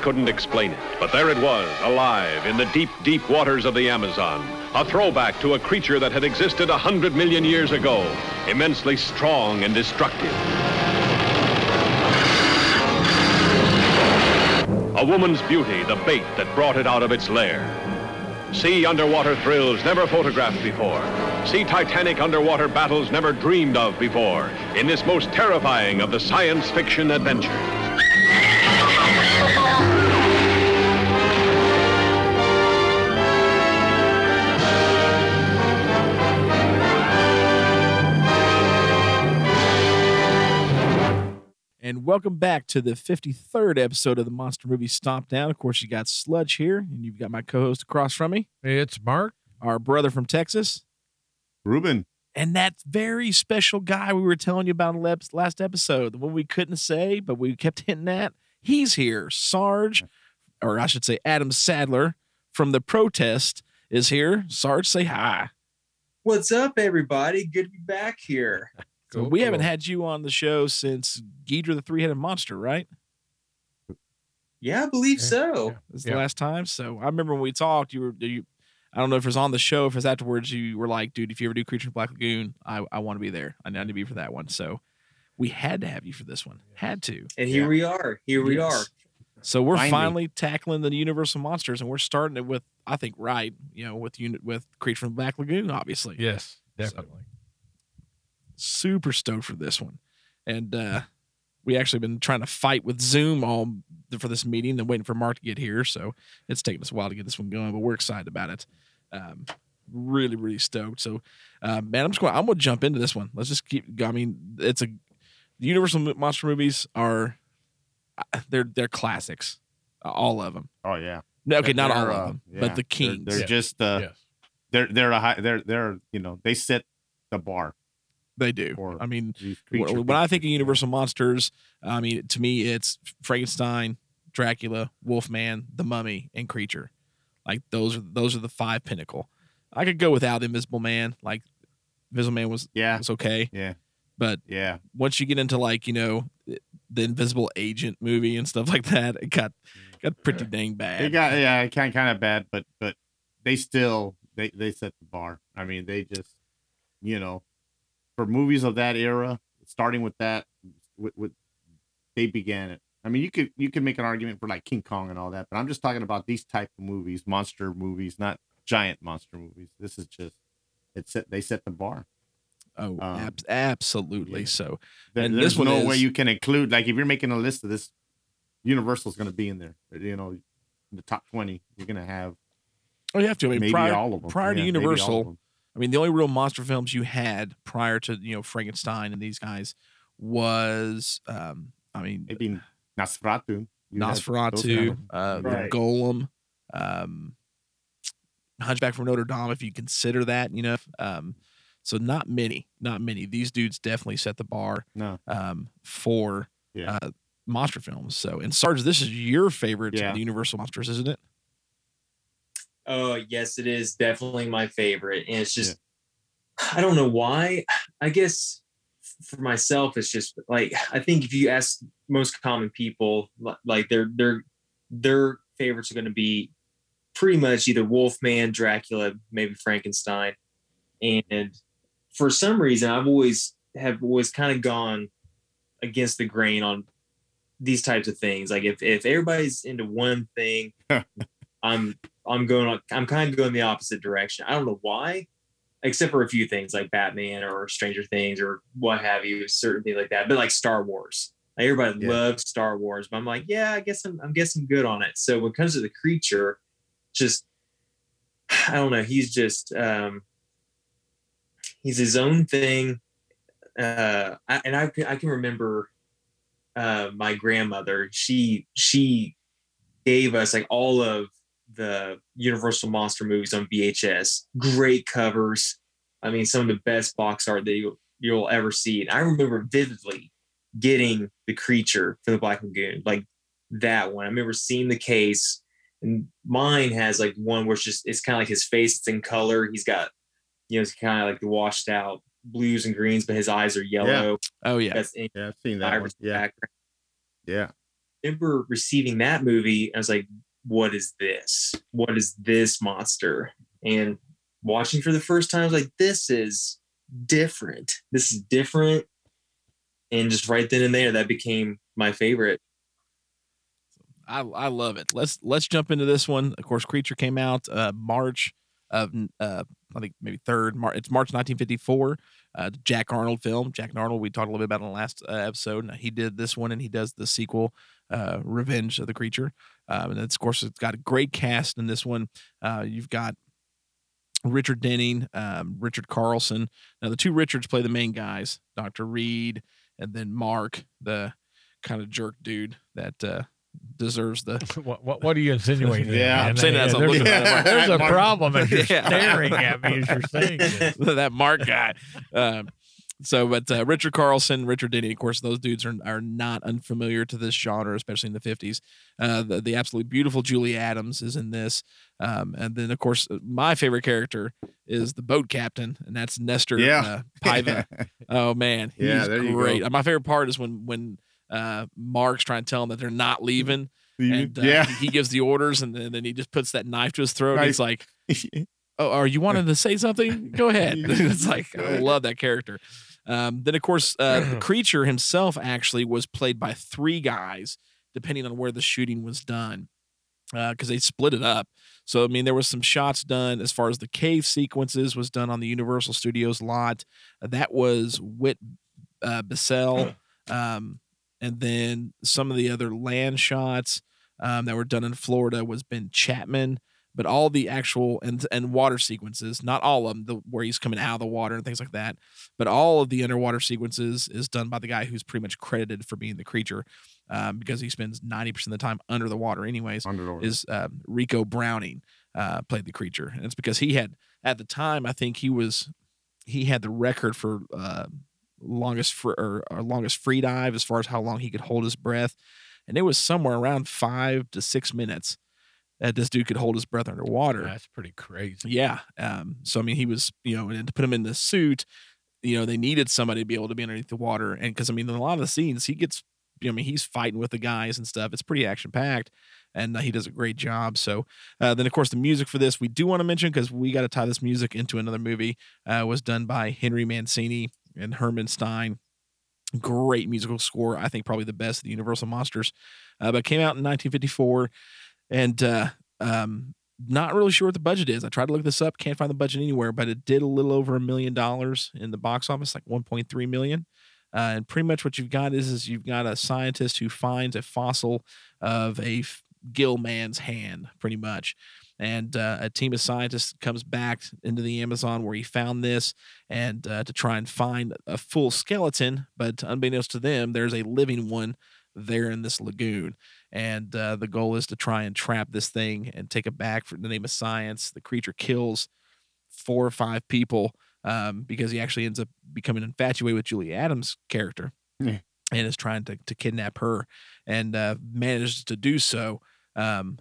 Couldn't explain it, but there it was, alive in the deep, deep waters of the Amazon. A throwback to a creature that had existed a hundred million years ago, immensely strong and destructive. A woman's beauty, the bait that brought it out of its lair. See underwater thrills never photographed before. See titanic underwater battles never dreamed of before in this most terrifying of the science fiction adventures. Welcome back to the 53rd episode of the Monster Movie Stomp Down. Of course, you got Sludge here, and you've got my co host across from me, It's Mark. our brother from Texas, Ruben. and that very special guy we were telling you about last episode, the one we couldn't say, but we kept hinting at. He's here. Sarge, or I should say, Adam Sadler from the protest is here. Sarge, say hi. What's up, everybody? Good to be back here. So Cool, we haven't had you on the show since Ghidorah the Three Headed Monster, right? Yeah, I believe Yeah, so. This is the last time. So I remember when we talked, you were you. I don't know if it was on the show, if it's afterwards. You were like, "Dude, if you ever do Creature of Black Lagoon, I, I want to be there. I need to be for that one." So we had to have you for this one. Had to. And here Yeah. we are. Here we are. So we're Finally. finally tackling the Universal monsters, and we're starting it with, I think, right, you know, with unit with Creature from Black Lagoon, obviously. Yes, definitely. Super stoked for this one. And uh we actually been trying to fight with Zoom all for this meeting and waiting for Mark to get here. So it's taking us a while to get this one going, but we're excited about it. Um really, really stoked. So uh, man, I'm just going I'm gonna jump into this one. Let's just keep I mean, it's a the Universal monster movies are uh, they're they're classics. uh, All of them. Oh yeah. No, okay, not all They're, of uh, them, yeah. but the They're- They're, Yeah. just uh yes. they're they're a high they're they're you know, they set the bar they do. for I mean, When, when I think of. Universal monsters, I mean to me it's Frankenstein, Dracula, Wolfman, the Mummy, and Creature. Like those are those are the five pinnacle. I could go without Invisible Man. Like Invisible Man was Yeah. was okay, Yeah. but Yeah. once you get into like you know the Invisible Agent movie and stuff like that, it got got pretty dang bad. They got yeah, it kind kind of bad, but but they still they they set the bar. I mean, they just you know, for movies of that era, starting with that with, with they began it. I mean, you could you could make an argument for like King Kong and all that, but I'm just talking about these type of movies, monster movies, not giant monster movies. This is just it set they set the bar. oh, um, ab- absolutely. yeah. So There- And there's this one no way you can include like if you're making a list of this, Universal's going to be in there. You know, in the top twenty, you're going to have oh, you have to. I mean, maybe prior, all of them. prior to Yeah, of Universal. I mean, the only real monster films you had prior to you know Frankenstein and these guys was, um, I mean, maybe Nosferatu. You Nosferatu, uh, Right. Golem, um, Hunchback from Notre Dame, if you consider that, you know. Um, so not many, not many. These dudes definitely set the bar no, um, for Yeah. uh, monster films. So, and Sarge, this is your favorite Yeah. of the Universal monsters, isn't it? Oh, yes, it is definitely my favorite. And it's just, I don't know why. I guess for myself, it's just like, I think if you ask most common people, like their, their, their favorites are going to be pretty much either Wolfman, Dracula, maybe Frankenstein. And for some reason, I've always have always kind of gone against the grain on these types of things. Like if if everybody's into one thing, I'm I'm going on I'm kind of going the opposite direction. I don't know why, except for a few things like Batman or Stranger Things or what have you, certain things like that. But like Star Wars. Like everybody Yeah. loves Star Wars, but I'm like, yeah, I guess I'm I'm guessing good on it. So when it comes to the creature, just I don't know, he's just um he's his own thing. Uh I, and I can I can remember uh my grandmother, she she gave us like all of the Universal Monster movies on VHS. Great covers. I mean, some of the best box art that you'll, you'll ever see. And I remember vividly getting the creature for the Black Lagoon, like that one. I remember seeing the case, and mine has like one where it's just it's kind of like his face. It's in color. He's got you know, it's kind of like the washed out blues and greens, but his eyes are yellow. Oh yeah. That's in Yeah, I've seen that. One. Yeah, background. yeah. remember receiving that movie. I was like, what is this? What is this monster? And watching for the first time, I was like, this is different. This is different. And just right then and there, that became my favorite. I I love it. Let's let's jump into this one. Of course, Creature came out uh March of uh I think maybe third Mar- it's March 1954. Uh, Jack Arnold film. Jack Arnold. We talked a little bit about in the last uh, episode. He did this one, and he does the sequel, uh, Revenge of the Creature. Um, and it's, of course, it's got a great cast in this one. Uh, you've got Richard Denning, um, Richard Carlson. Now, the two Richards play the main guys, Doctor Reed, and then Mark, the kind of jerk dude that uh, deserves the What, what, what are you insinuating? Yeah? I'm saying that as I'm there's, it. there's a problem as you're Yeah. staring at me as you're saying this. that Mark guy. Um, so, but uh, Richard Carlson, Richard Denning, of course, those dudes are are not unfamiliar to this genre, especially in the fifties. Uh, the the absolutely beautiful Julie Adams is in this, um, and then of course my favorite character is the boat captain, and that's Nestor Yeah. uh, Paiva. oh man, he's Yeah, there you go. My favorite part is when when uh, Mark's trying to tell him that they're not leaving, and uh, yeah. he, he gives the orders, and then, then he just puts that knife to his throat. And he's like, oh, are you wanting to say something? Go ahead. it's like I love that character. Um, then of course, uh, the creature himself actually was played by three guys, depending on where the shooting was done, because they split it up. So I mean, there was some shots done as far as the cave sequences was done on the Universal Studios lot. Uh, that was Whit uh, Bissell, um, and then some of the other land shots um, that were done in Florida was Ben Chapman but all the actual and and water sequences, not all of them, the where he's coming out of the water and things like that, but all of the underwater sequences is done by the guy who's pretty much credited for being the creature, um, because he spends ninety percent of the time under the water, anyways. Is uh, Ricou Browning uh, played the creature, and it's because he had at the time I think he was he had the record for uh, longest fr- or, or longest free dive as far as how long he could hold his breath, and it was somewhere around five to six minutes that this dude could hold his breath underwater. That's pretty crazy. Yeah. Um, so I mean, he was, you know, and to put him in the suit, you know, they needed somebody to be able to be underneath the water. And because I mean, in a lot of the scenes, he gets, you know, I mean, he's fighting with the guys and stuff. It's pretty action packed, and uh, he does a great job. So uh, then, of course, the music for this we do want to mention because we got to tie this music into another movie. Uh, was done by Henry Mancini and Herman Stein. Great musical score. I think probably the best of the Universal Monsters. Uh, but came out in 1954 and uh, um, not really sure what the budget is. I tried to look this up, can't find the budget anywhere, but it did a little over a million dollars in the box office, like 1.3 million. Uh, and pretty much what you've got is, is you've got a scientist who finds a fossil of a f- gill man's hand, pretty much. And uh, a team of scientists comes back into the Amazon where he found this, and uh, to try and find a full skeleton. But unbeknownst to them, there's a living one there in this lagoon and uh, the goal is to try and trap this thing and take it back for the name of science. The creature kills four or five people um, because he actually ends up becoming infatuated with Julie Adams' character and is trying to, to kidnap her and uh, manages to do so um,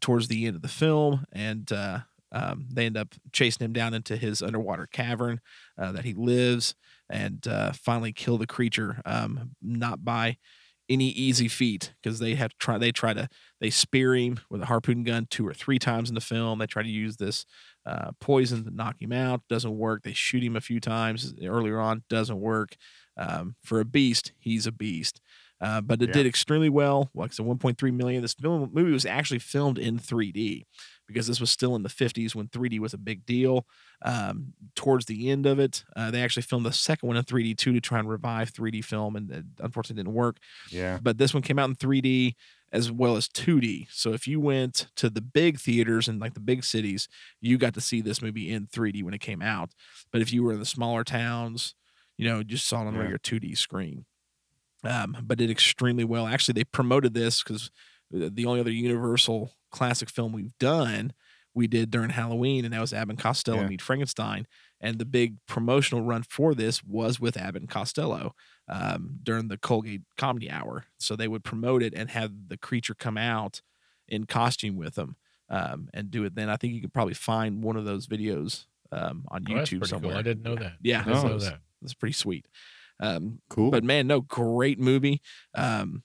towards the end of the film. And uh, um, they end up chasing him down into his underwater cavern uh, that he lives and uh, finally kill the creature, um, not by any easy feat because they have to try they try to they spear him with a harpoon gun two or three times in the film they try to use this uh, poison to knock him out. Doesn't work. They shoot him a few times earlier on. Doesn't work. Um, for a beast, he's a beast. Uh, but it Yeah. did extremely well. Like I said, 1.3 million. This film, movie was actually filmed in 3D because this was still in the 50s when 3D was a big deal. Um, towards the end of it, uh, they actually filmed the second one in 3D too to try and revive 3D film, and it unfortunately didn't work. Yeah. But this one came out in 3D as well as 2D. So if you went to the big theaters in like the big cities, you got to see this movie in 3D when it came out. But if you were in the smaller towns, you know, just saw it on Yeah. your 2D screen. Um, but did extremely well. Actually, they promoted this because the only other Universal classic film we've done we did during Halloween, and that was Abbott and Costello Yeah. meet Frankenstein. And the big promotional run for this was with Abbott and Costello um, during the Colgate Comedy Hour. So they would promote it and have the creature come out in costume with them um, and do it. Then I think you could probably find one of those videos um, on Oh, YouTube somewhere. cool. I didn't know that. Yeah, I didn't know that. It's pretty sweet. Um, Cool. but man, no, great movie. Um,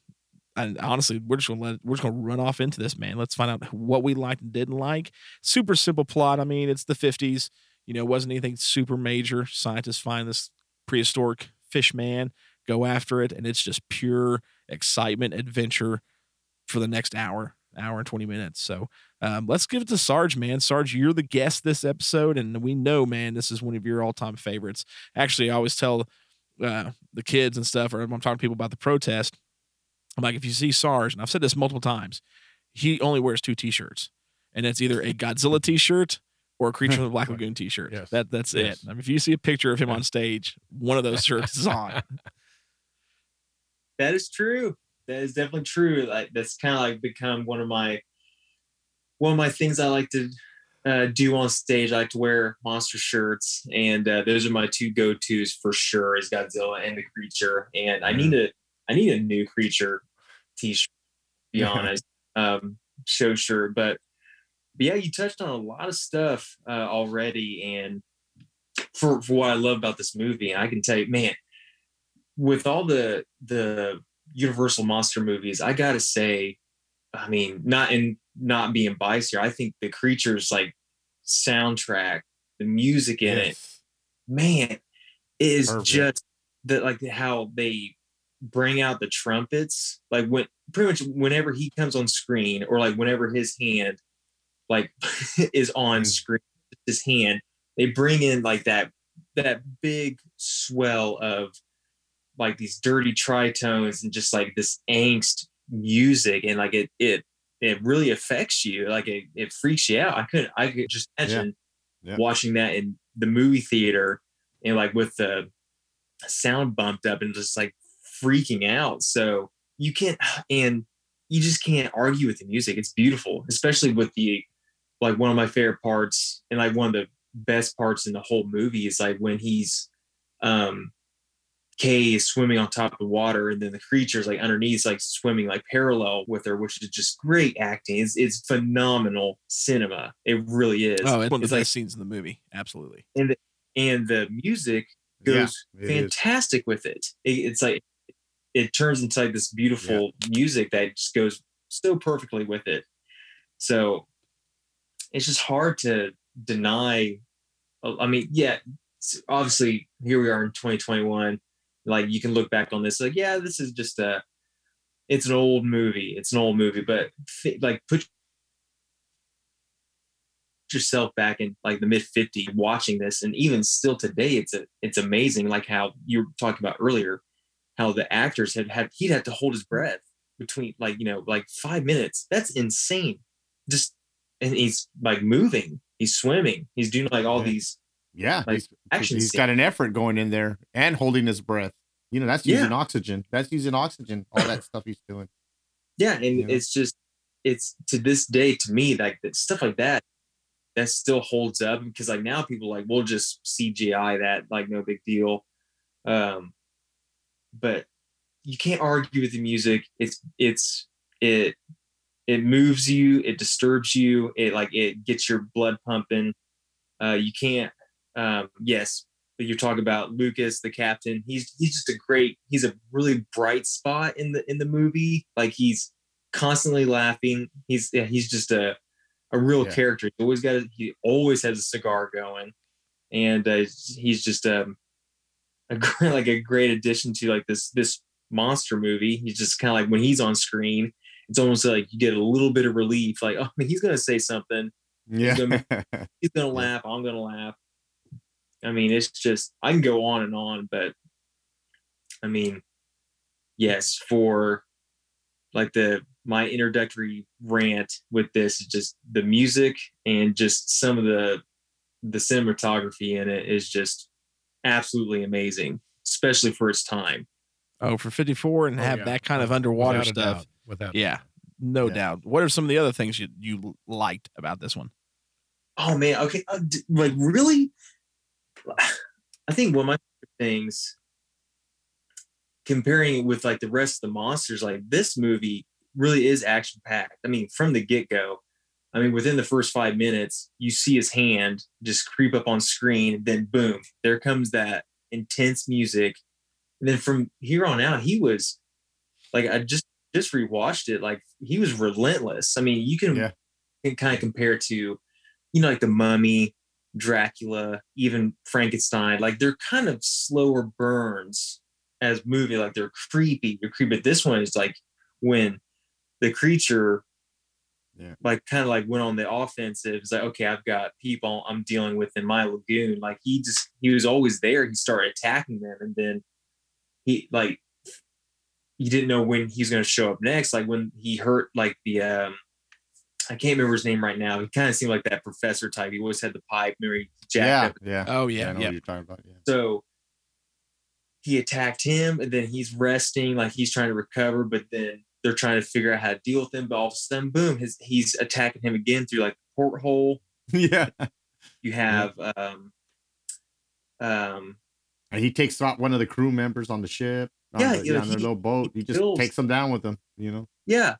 and honestly, we're just gonna let we're just gonna run off into this, man. Let's find out what we liked and didn't like. Super simple plot. I mean, it's the fifties. You know, it wasn't anything super major. Scientists find this prehistoric fish man, go after it, and it's just pure excitement, adventure for the next hour, hour and twenty minutes. So um, let's give it to Sarge, man. Sarge, you're the guest this episode, and we know, man, this is one of your all time favorites. Actually, I always tell uh, the kids and stuff, or I'm talking to people about the protest. I'm like, if you see Sarge, and I've said this multiple times, he only wears two T-shirts, and it's either a Godzilla T-shirt or a Creature from the Black Lagoon T-shirt. Yes. That that's Yes. it. I mean, if you see a picture of him on stage, one of those shirts is on. That is true. That is definitely true. Like that's kind of like become one of my one of my things I like to uh, do on stage. I like to wear monster shirts, and uh, those are my two go tos for sure. Is Godzilla and the creature, and I need a I need a new creature t-shirt. To be Yeah. honest, um, show shirt, but but yeah, you touched on a lot of stuff uh, already, and for for what I love about this movie, and I can tell you, man, with all the the Universal monster movies, I gotta say, I mean, not in not being biased here, I think the creatures like soundtrack, the music in it, man, it is Perfect. just that like how they bring out the trumpets, like when pretty much whenever he comes on screen, or like whenever his hand like is on Mm. screen, his hand, they bring in like that that big swell of like these dirty tritones and just like this angst music and like it it it really affects you like it, it freaks you out. I couldn't i could just imagine Yeah. watching that in the movie theater and like with the sound bumped up and just like freaking out. So you can't and you just can't argue with the music. It's beautiful especially with the like one of my favorite parts and like one of the best parts in the whole movie is like when he's um Kay is swimming on top of the water, and then the creature's like underneath, like swimming like parallel with her, which is just great acting. It's it's phenomenal cinema. It really is. Oh, it's one of It's the like best scenes in the movie. Absolutely. and the and the music goes it is. fantastic with it. it. It's like it turns into like this beautiful music that just goes so perfectly with it. So it's just hard to deny. Uh, I mean, yeah, obviously here we are in 2021. Like you can look back on this, like yeah, this is just a. It's an old movie. It's an old movie, but like put yourself back in like the mid 50s watching this and even still today it's a it's amazing like how you were talking about earlier how the actors had had he'd have to hold his breath between like you know like five minutes that's insane just and he's like moving he's swimming he's doing like all these Yeah, Like, he's, action he's got an effort going in there and holding his breath. You know, that's Yeah. using oxygen. That's using oxygen. All that stuff he's doing. yeah and Yeah. it's just it's to this day to me like that stuff like that that still holds up because like now people like we'll just cgi that like no big deal um but you can't argue with the music it's it's it it moves you it disturbs you it like it gets your blood pumping uh you can't um yes but you talk about lucas the captain he's he's just a great he's a really bright spot in the in the movie like he's constantly laughing he's yeah, he's just a a real Yeah. character. He always got a, he always has a cigar going, and uh, he's just um, a great, like a great addition to like this this monster movie. He's just kind of like when he's on screen, it's almost like you get a little bit of relief. Like oh, he's gonna say something. Yeah. He's gonna laugh. I'm gonna laugh. I mean, it's just I can go on and on, but I mean, yes, for like the my introductory rant with this is just the music and just some of the the cinematography in it is just absolutely amazing, especially for its time. Oh, for 54 and Oh, have yeah. that kind of underwater Without stuff. doubt. Without Yeah, no Yeah. doubt. What are some of the other things you you liked about this one? Oh man, okay, uh, d- like really, I think one of my favorite things, comparing it with like the rest of the monsters, like this movie really is action packed. I mean, from the get go, I mean, within the first five minutes, you see his hand just creep up on screen, then boom, there comes that intense music, and then from here on out, he was like, I just just rewatched it, like he was relentless. I mean, you can, Yeah. can kind of compare to you know, like the mummy, Dracula, even Frankenstein, like they're kind of slower burns as movie, like they're creepy. They're creepy. But this one is like when the creature Yeah. like kind of like went on the offensive. It's like, okay, I've got people I'm dealing with in my lagoon. Like he just he was always there. He started attacking them and then he like you didn't know when he's gonna show up next. Like when he hurt like the um I can't remember his name right now. He kind of seemed like that professor type. He always had the pipe, Mary Jack. jacked yeah. up Yeah. Oh I yeah, know yeah. what you're talking about. Yeah. so he attacked him and then he's resting, like he's trying to recover, but then they're trying to figure out how to deal with him. But all of a sudden, boom, his, he's attacking him again through like the porthole. yeah. You have um um And he takes out one of the crew members on the ship. On Yeah, the, you know, on their he- little boat. He, he just kills- takes them down with him. You know. yeah.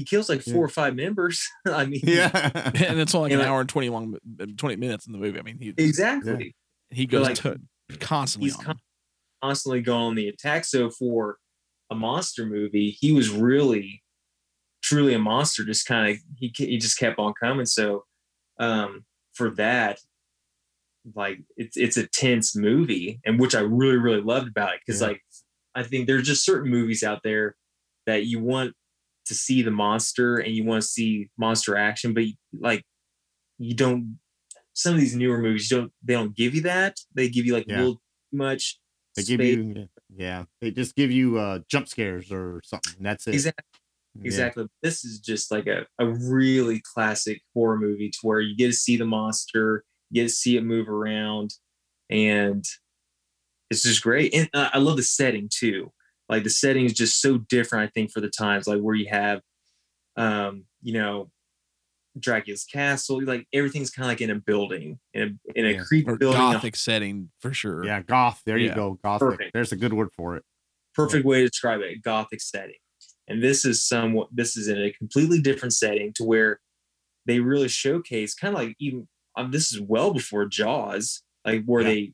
He kills like Yeah. four or five members. I mean Yeah. and it's only like an like- hour and 20 long 20 minutes in the movie. I mean, he exactly. he goes like, to constantly he's on con- constantly going on the attack. So for a monster movie, he was really, truly a monster. Just kind of he he just kept on coming. So um, for that, like it's it's a tense movie, and which I really really loved about it because Yeah. like I think there's just certain movies out there that you want to see the monster and you want to see monster action, but like you don't. Some of these newer movies don't they don't give you that. They give you like Yeah. a little too much. They give you. Yeah. They just give you uh jump scares or something. and That's it. exactly Yeah. exactly. This is just like a, a really classic horror movie to where you get to see the monster, you get to see it move around, and it's just great. And uh, I love the setting too. Like the setting is just so different, I think, for the times, like where you have um, you know, Dracula's castle, like everything's kind of like in a building, in a in a Yeah. creepy or building. a gothic setting for sure. Yeah. Goth. There you go. Gothic. Perfect. There's a good word for it. perfect way to describe it gothic setting and this is somewhat this is in a completely different setting to where they really showcase kind of like even um, this is well before jaws like where Yeah. they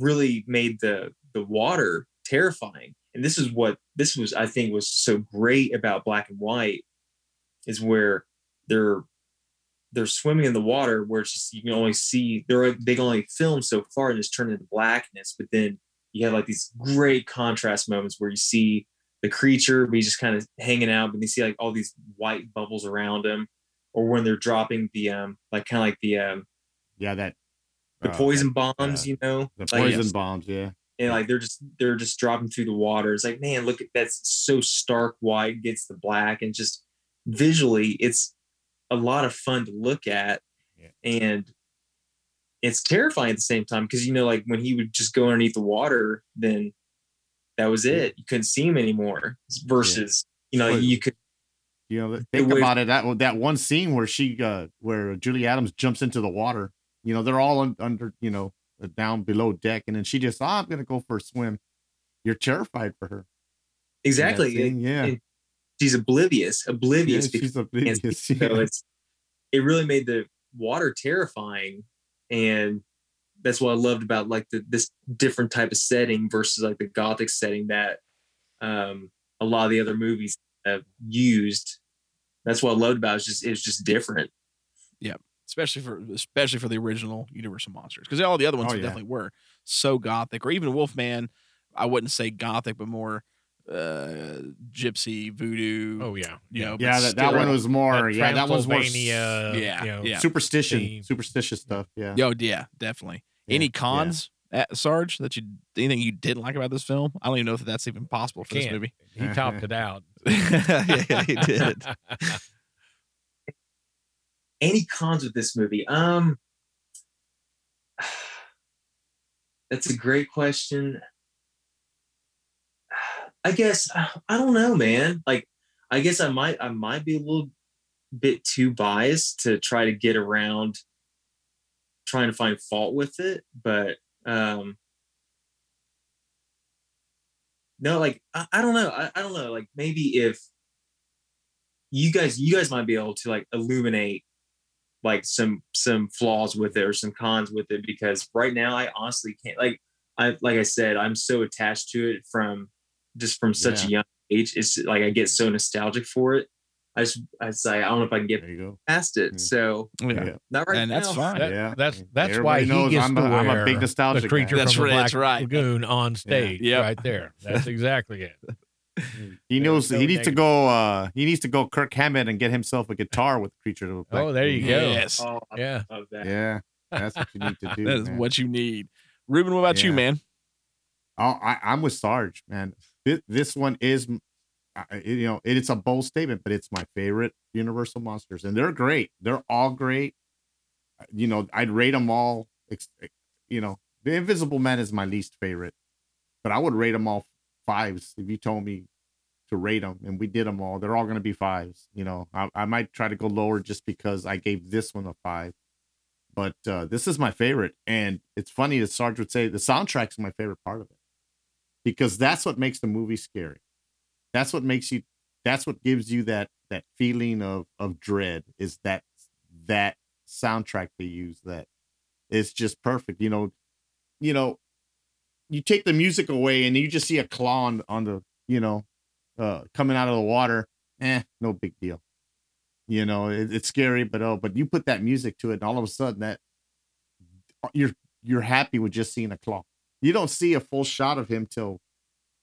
really made the the water terrifying and this is what this was i think was so great about black and white is where they're they're swimming in the water where it's just you can only see they're they can only film so far and it's turned into blackness but then you have like these great contrast moments where you see the creature but he's just kind of hanging out but you see like all these white bubbles around him or when they're dropping the um like kind of like the um Yeah. That. the uh, poison that- bombs yeah. you know The Like, poison bombs. Yeah. And like they're just they're just dropping through the water it's like man look at that's so stark white gets the black and just visually it's a lot of fun to look at Yeah. and it's terrifying at the same time because you know like when he would just go underneath the water then that was it you couldn't see him anymore versus you know Well, you could You know, think about it. That that one scene where she, uh, where Julie Adams jumps into the water. You know, they're all un, under, you know, down below deck, and then she just, oh, I'm gonna go for a swim. You're terrified for her. exactly scene, yeah. and she's oblivious yeah, oblivious because she's oblivious. so it's it really made the water terrifying and that's what i loved about like the, this different type of setting versus like the gothic setting that um a lot of the other movies have used that's what i loved about it. it's just it was just different especially for especially for the original Universal monsters because all the other ones Oh, yeah. definitely were so gothic or even Wolfman. I wouldn't say gothic, but more uh gypsy voodoo. Oh yeah. you know, yeah, that, that one was more. yeah, that was more Yeah, you know, yeah. superstition, theme. superstitious stuff. Yeah. Yo, yeah, definitely. Yeah, Any yeah. cons, at Sarge, that you anything you didn't like about this film? I don't even know if that's even possible for this Can't. movie. He topped it out. yeah, he did. Any cons with this movie? Um, that's a great question. I guess I don't know, man. Like, I guess I might I might be a little bit too biased to try to get around trying to find fault with it, but um no, like I, I don't know. I, I don't know. Like maybe if you guys you guys might be able to like illuminate like some some flaws with it or some cons with it because right now I honestly can't like I like I said I'm so attached to it from just from such a young age it's like I get so nostalgic for it I just I say I don't know if I can get There you go. past it mm-hmm. Yeah. so Yeah. not right And that's now. fine. That- Yeah. That's that's Everybody why he knows gets I'm to a- I'm a big nostalgic the guy. creature That's the right, Black that's right. Lagoon on stage, Yep. right there. That's exactly it. He knows no he needs to go. uh He needs to go Kirk Hammett and get himself a guitar with Creature of the Oh, there you go. Yes, Oh, Yeah. that. Yeah, that's what you need to do. that is man. what you need. Ruben, what about you, man? Oh, I, I'm with Sarge, man. This, this one is, m- I- I- you know, it's a bold statement, but it's my favorite Universal monsters, and they're great. They're all great. Uh, You know, I'd rate them all. ex- ex- You know, the Invisible Man is my least favorite, but I would rate them all fives if you told me to rate them, and we did them all. They're all going to be fives. You know, I, I might try to go lower just because I gave this one a five. But uh, this is my favorite, and it's funny that Sarge would say the soundtrack's my favorite part of it because that's what makes the movie scary. That's what makes you. That's what gives you that that feeling of of dread. Is that that soundtrack they use that it's just perfect. You know, you know, you take the music away and you just see a claw on, on the you know uh coming out of the water. Eh, no big deal. You know, it, it's scary, but oh, but you put that music to it, and all of a sudden that you're you're happy with just seeing a claw. You don't see a full shot of him till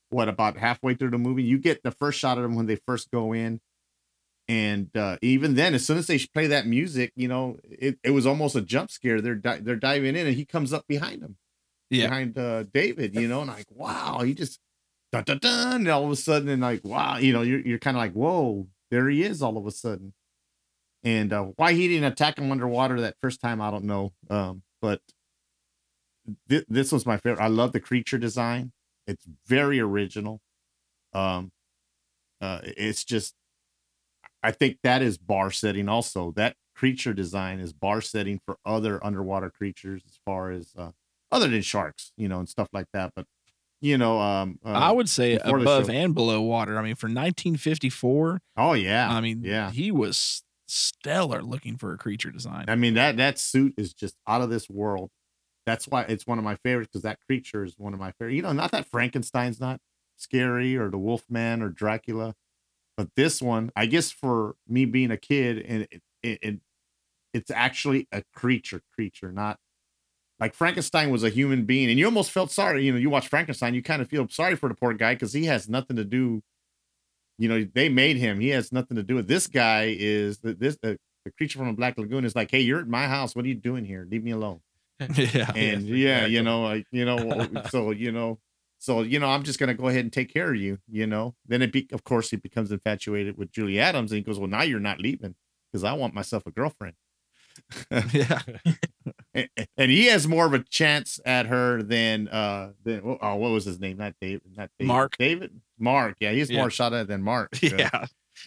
what about halfway through the movie. You get the first shot of him when they first go in, and uh, even then, as soon as they play that music, you know, it, it was almost a jump scare. They're di- they're diving in, and he comes up behind him, Yeah. behind uh, David. You know, and like wow, he just dun dun dun, and all of a sudden, and like wow, you know, you're you're kind of like whoa, there he is, all of a sudden. And uh, why he didn't attack him underwater that first time, I don't know. Um, but thi- this was my favorite. I love the creature design. It's very original. Um, uh, it's just, I think that is bar setting. Also, that creature design is bar setting for other underwater creatures, as far as uh, other than sharks, you know, and stuff like that. But you know, um, uh, I would say above and below water. I mean, for 1954, Oh yeah, I mean, yeah. he was stellar looking for a creature design. I mean that that suit is just out of this world. That's why it's one of my favorites because that creature is one of my favorite. You know, not that Frankenstein's not scary or the Wolfman or Dracula, but this one, I guess for me being a kid and it, it, it it's actually a creature, creature, not like Frankenstein was a human being, and you almost felt sorry. You know, you watch Frankenstein, you kind of feel sorry for the poor guy because he has nothing to do. You know, they made him. He has nothing to do with this guy. Is that this uh, the creature from the Black Lagoon is like, hey, you're at my house. What are you doing here? Leave me alone. yeah. And Yes, yeah, exactly. you know, like you know, so you know, so you know, I'm just gonna go ahead and take care of you. You know, then it be, of course, he becomes infatuated with Julie Adams, and he goes, well, now you're not leaving because I want myself a girlfriend. yeah. and, and he has more of a chance at her than uh than oh what was his name not David not David. Mark. David Mark yeah he's Yeah. more shot at than Mark Yeah.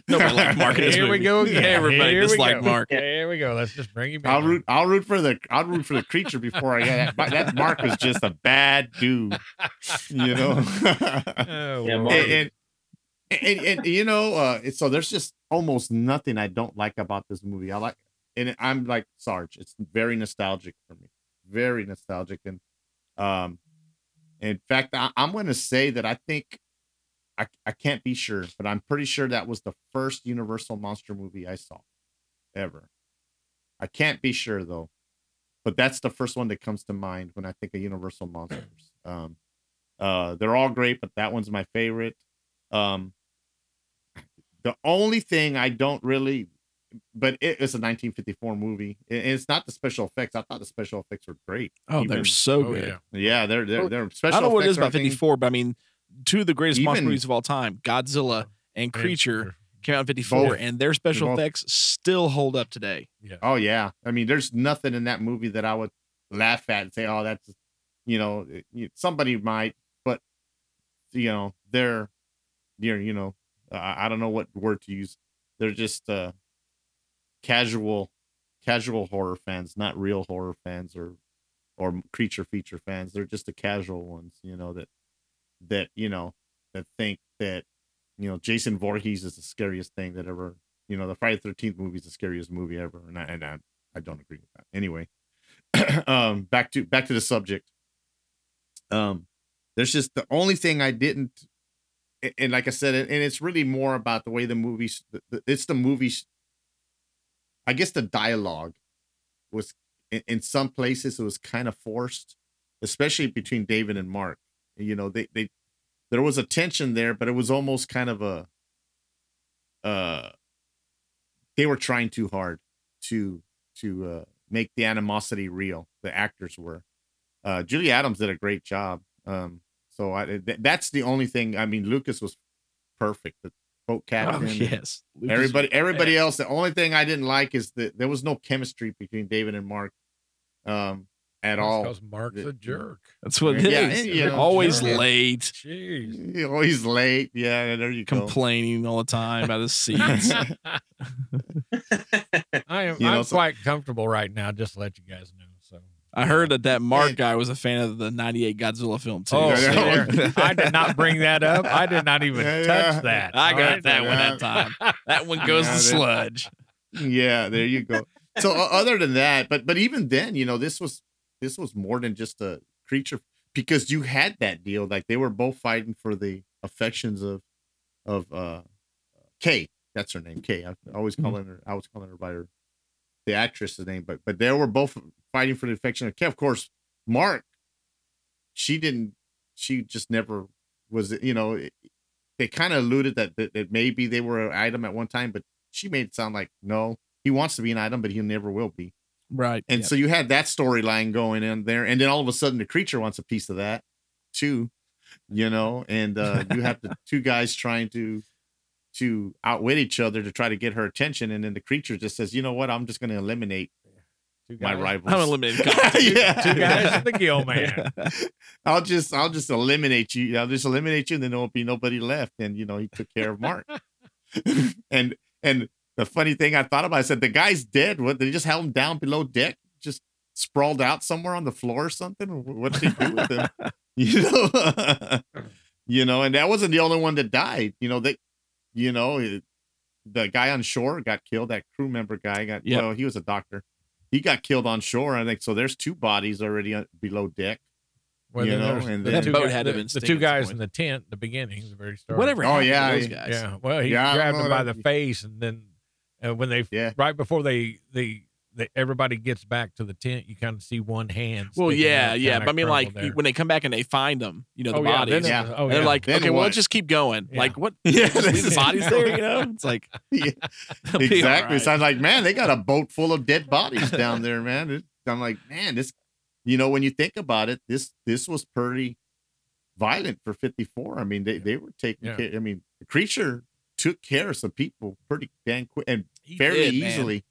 Nobody liked Mark in this Here we go again. Everybody Here we disliked go. Mark. Here we go. Let's just bring him back. I'll root I'll root for the I'll root for the creature before I get that that Mark was just a bad dude you know Oh, Yeah, and, and, and, and, you know uh so there's just almost nothing I don't like about this movie I like and I'm like Sarge it's very nostalgic for me very nostalgic and um in fact I, I'm going to say that I think I, I can't be sure but I'm pretty sure that was the first Universal monster movie I saw ever I can't be sure though, but that's the first one that comes to mind when I think of Universal monsters. Um, uh, they're all great, but that one's my favorite. Um, the only thing I don't really, but it's a 1954 movie, and it's not the special effects. I thought the special effects were great. Oh, Even- they're so Oh, good. yeah. yeah, they're they're they're special. I don't know what it is about 54, but I mean, two of the greatest monster movies of all time, Godzilla and Creature, came out in 54, Both. and their special both. effects still hold up today. Yeah. Oh yeah, I mean, there's nothing in that movie that I would laugh at and say, "Oh, that's," you know, somebody might, but you know, they're, they're, you know, I, I don't know what word to use. They're just uh casual, casual horror fans, not real horror fans or or creature feature fans. They're just the casual ones, you know, that that you know that think that you know Jason Voorhees is the scariest thing that ever you know, the Friday Thirteenth movie is the scariest movie ever, and I and I, I don't agree with that. Anyway, um, back to back to the subject. Um, there's just the only thing I didn't, and, like I said, and it's really more about the way the movies. It's the movies. I guess the dialogue was in, in some places it was kind of forced, especially between David and Mark. You know, they they there was a tension there, but it was almost kind of a uh they were trying too hard to to uh, make the animosity real. The actors were. Uh, Julie Adams did a great job. Um, so I th- that's the only thing. I mean, Lucas was perfect. Boat captain. Oh, yes. Lucas- Everybody, everybody else. The only thing I didn't like is that there was no chemistry between David and Mark, um, at all. Because Mark's The- a jerk. That's what it is. Yeah, and, you know, Always sure. late, Jeez. He's always late. Yeah, there you go. complaining all the time about his seats. I am You know, I'm so- quite comfortable right now, just to let you guys know. So I heard that that Mark And- guy was a fan of the 98 Godzilla film, too. Oh, Yeah, see yeah. I did not bring that up. I did not even Yeah, touch yeah. that. I got right? that one that time. That one goes to sludge. yeah there you go so o- other than that but but even then you know this was this was more than just a creature because you had that deal like they were both fighting for the affections of of uh kay that's her name kay i always calling her i was calling her by her the actress's name but but they were both fighting for the affection of kay of course mark she didn't she just never was you know it, they kind of alluded that, that that maybe they were an item at one time but she made it sound like no, he wants to be an item, but he never will be. Right. And yeah. so you had that storyline going in there, and then all of a sudden the creature wants a piece of that too, you know. And uh, you have the two guys trying to to outwit each other to try to get her attention, and then the creature just says, "You know what? I'm just going to eliminate Two my guys. rivals." I'm eliminated. competition. yeah, Two guys and the Gill man. I'll just I'll just eliminate you. I'll just eliminate you, and then there won't be nobody left. And you know, he took care of Mark. and and the funny thing I thought about, I said the guy's dead. What they just held him down below deck, just sprawled out somewhere on the floor or something. What did they do with him? You know, you know, and that wasn't the only one that died. You know, they, you know, it- the guy on shore got killed. That crew member guy got. Yep. Well, he was a doctor. He got killed on shore. I think so. There's two bodies already on- below deck. Well, You know, and the then- two boat guy- had the, the two guys in the tent, the beginning, the very start. Whatever Oh, yeah, those yeah. guys? Yeah. Well, he Yeah, grabbed him by the face, and then uh, when they Yeah. right before they they, they everybody gets back to the tent, you kind of see one hand. Well, yeah, yeah. But I mean, like there. when they come back and they find them, you know, the oh, yeah, bodies. then Yeah. it's- Oh, They're yeah. like, Then okay, well, what? let's just keep going. Yeah. Like, what? Yeah, Just the this- bodies there, you know? It's like, Yeah. they'll be all exactly. right. So I'm like, man, they got a boat full of dead bodies down there, man. It- I'm like, man, this, you know, when you think about it, this this was pretty violent for 54. I mean, they they were taking Yeah. care. I mean, the creature took care of some people pretty dang quick and He fairly did, man.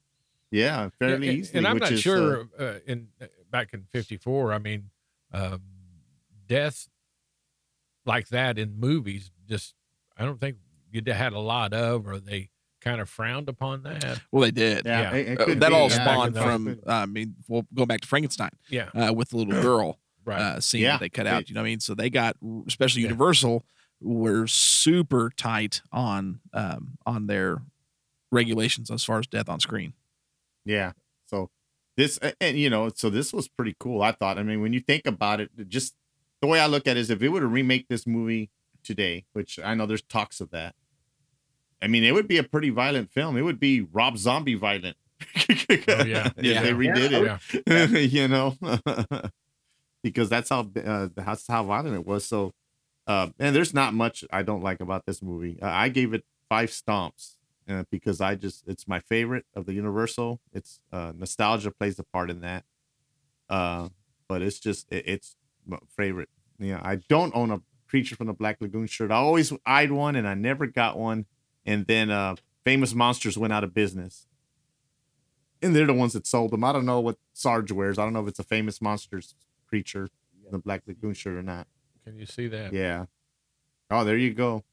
Easily. Yeah, fairly Yeah, and- easily. And I'm which not is, uh, sure uh, in uh, back in '54. I mean, um, death like that in movies just I don't think you had a lot of, or they kind of frowned upon that. well, they did. yeah, yeah. it- it Uh, that be, all spawned it could- from, uh, I mean, we'll go back to Frankenstein Yeah, uh, with the little girl right. uh, scene Yeah. that they cut out. You know what I mean? So they got, especially Yeah. Universal, were super tight on um, on their regulations as far as death on screen. Yeah. So this, and you know, so this was pretty cool. I thought. I mean, when you think about it, it just the way I look at it is, if it were to remake this movie today, which I know there's talks of that. I mean, it would be a pretty violent film. It would be Rob Zombie violent. Oh, yeah. yeah, they redid Yeah. it. you know, because that's how uh, that's how violent it was. So, uh, and there's not much I don't like about this movie. Uh, I gave it five stomps uh, because I just it's my favorite of the Universal. It's uh, nostalgia plays a part in that. Uh, but it's just it, it's my favorite. Yeah, I don't own a Creature from the Black Lagoon shirt. I always eyed one and I never got one. And then uh, Famous Monsters went out of business and they're the ones that sold them. I don't know what Sarge wears. I don't know if it's a famous monsters creature, the Black Lagoon shirt or not. Can you see that? Yeah. Oh, there you go.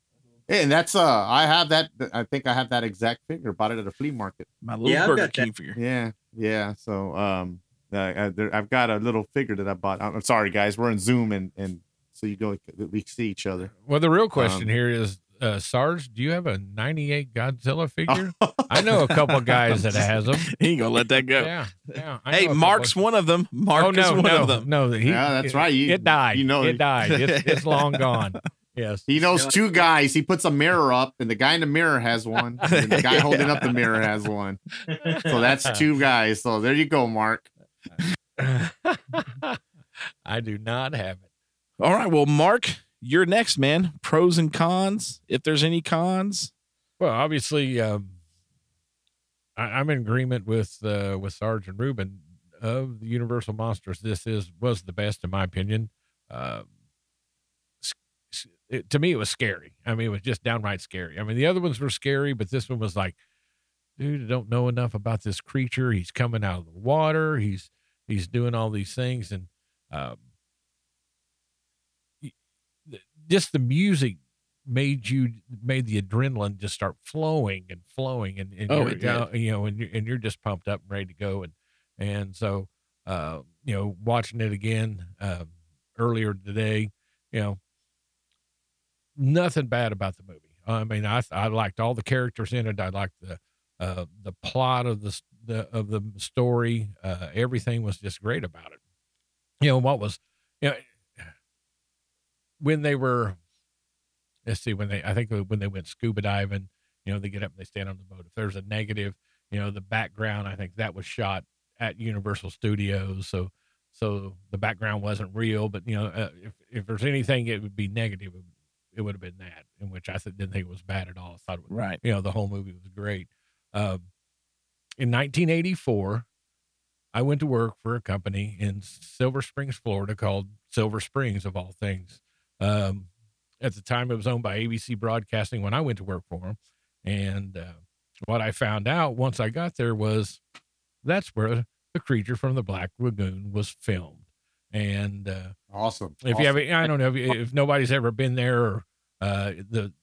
Hey, and that's uh, I have that. I think I have that exact figure. Bought it at a flea market. My little Yeah, Burger got that. King figure. Yeah, yeah. So um, uh, there, I've got a little figure that I bought. I'm I'm sorry, guys. We're in Zoom and and so you go we see each other. Well, the real question Um, here is, uh, Sarge, do you have a '98 Godzilla figure? I know a couple guys that has them. He ain't gonna let that go. Yeah, yeah. Hey, Mark's one of them. Mark oh no, is one no, of them. no. He, Yeah, that's right. You- it died. you know- it died. It's, it's long gone. Yes. He knows two guys. He puts a mirror up, and the guy in the mirror has one, and the guy holding up the mirror has one. So that's two guys. So there you go, Mark. I do not have it. All right. Well, Mark, you're next, man. Pros and cons, if there's any cons. Well, obviously, um, I, I'm in agreement with uh, with Sergeant Ruben of the Universal Monsters. This is was the best in my opinion. S- s- it, to me, it was scary. I mean, it was just downright scary. I mean, the other ones were scary, but this one was like, dude, I don't know enough about this creature. He's coming out of the water. He's he's doing all these things, and um, just the music made you made the adrenaline just start flowing and flowing and, and Oh, you're, uh, you know and you're, and you're just pumped up and ready to go and and so uh you know watching it again um earlier today you know nothing bad about the movie. I mean i i liked all the characters in it. I liked the uh the plot of the the of the story. Uh everything was just great about it. You know what was you know when they were let's see when they i think when they went scuba diving you know they get up and they stand on the boat. If there's a negative you know the background i think that was shot at universal studios. So so the background wasn't real but you know uh, if if there's anything it would be negative it, it would have been that in which i didn't think it was bad at all. I thought it was Right. you know the whole movie was great. Um, in 1984 i went to work for a company in silver springs florida called silver springs of all things. Um, at the time it was owned by abc broadcasting when i went to work for them and uh, what i found out once i got there was that's where the creature from the black lagoon was filmed and uh, Awesome. if you have, I don't know if, if nobody's ever been there, or uh, the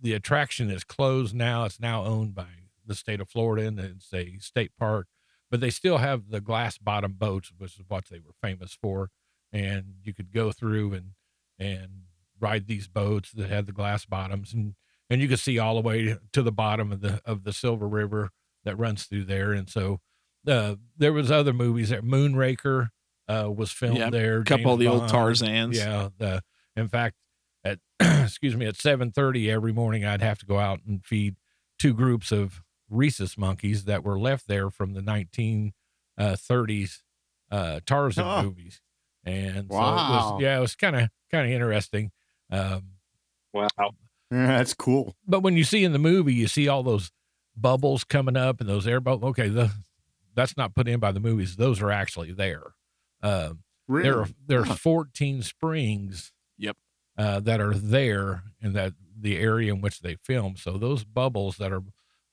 the attraction is closed now. It's now owned by the state of Florida, and it's a state park. But they still have the glass bottom boats, which is what they were famous for. And you could go through and and ride these boats that had the glass bottoms, and and you could see all the way to the bottom of the of the Silver River that runs through there. And so uh, there was other movies there. Moonraker uh, was filmed Yeah, there. A couple of the James old Tarzans. Yeah. The in fact, at excuse me, at seven thirty every morning, I'd have to go out and feed two groups of rhesus monkeys that were left there from the nineteen uh, uh, Tarzan Oh. movies. And so it Wow. was, yeah, it was kind of kind of interesting. Um, Wow. Yeah, that's cool. but when you see in the movie, you see all those bubbles coming up and those air bubbles. Okay, the, that's not put in by the movies; those are actually there. Um, Really? there are there's Huh. 14 springs Yep. uh, that are there in that the area in which they film so those bubbles that are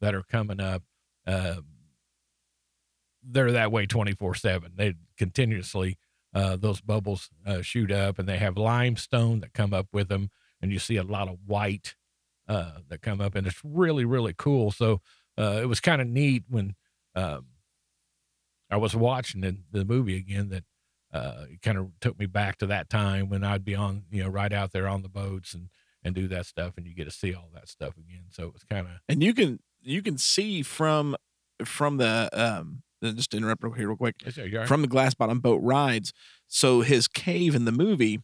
that are coming up uh, they're that way 24 7 they continuously uh, those bubbles uh, shoot up and they have limestone that come up with them and you see a lot of white uh, that come up and it's really really cool so uh, it was kind of neat when um, i was watching the, the movie again that uh, it kind of took me back to that time when I'd be on, you know, right out there on the boats and and do that stuff, and you get to see all that stuff again. So it was kind of and you can you can see from from the um uh, just to interrupt real here real quick from the glass bottom boat rides so his cave in the movie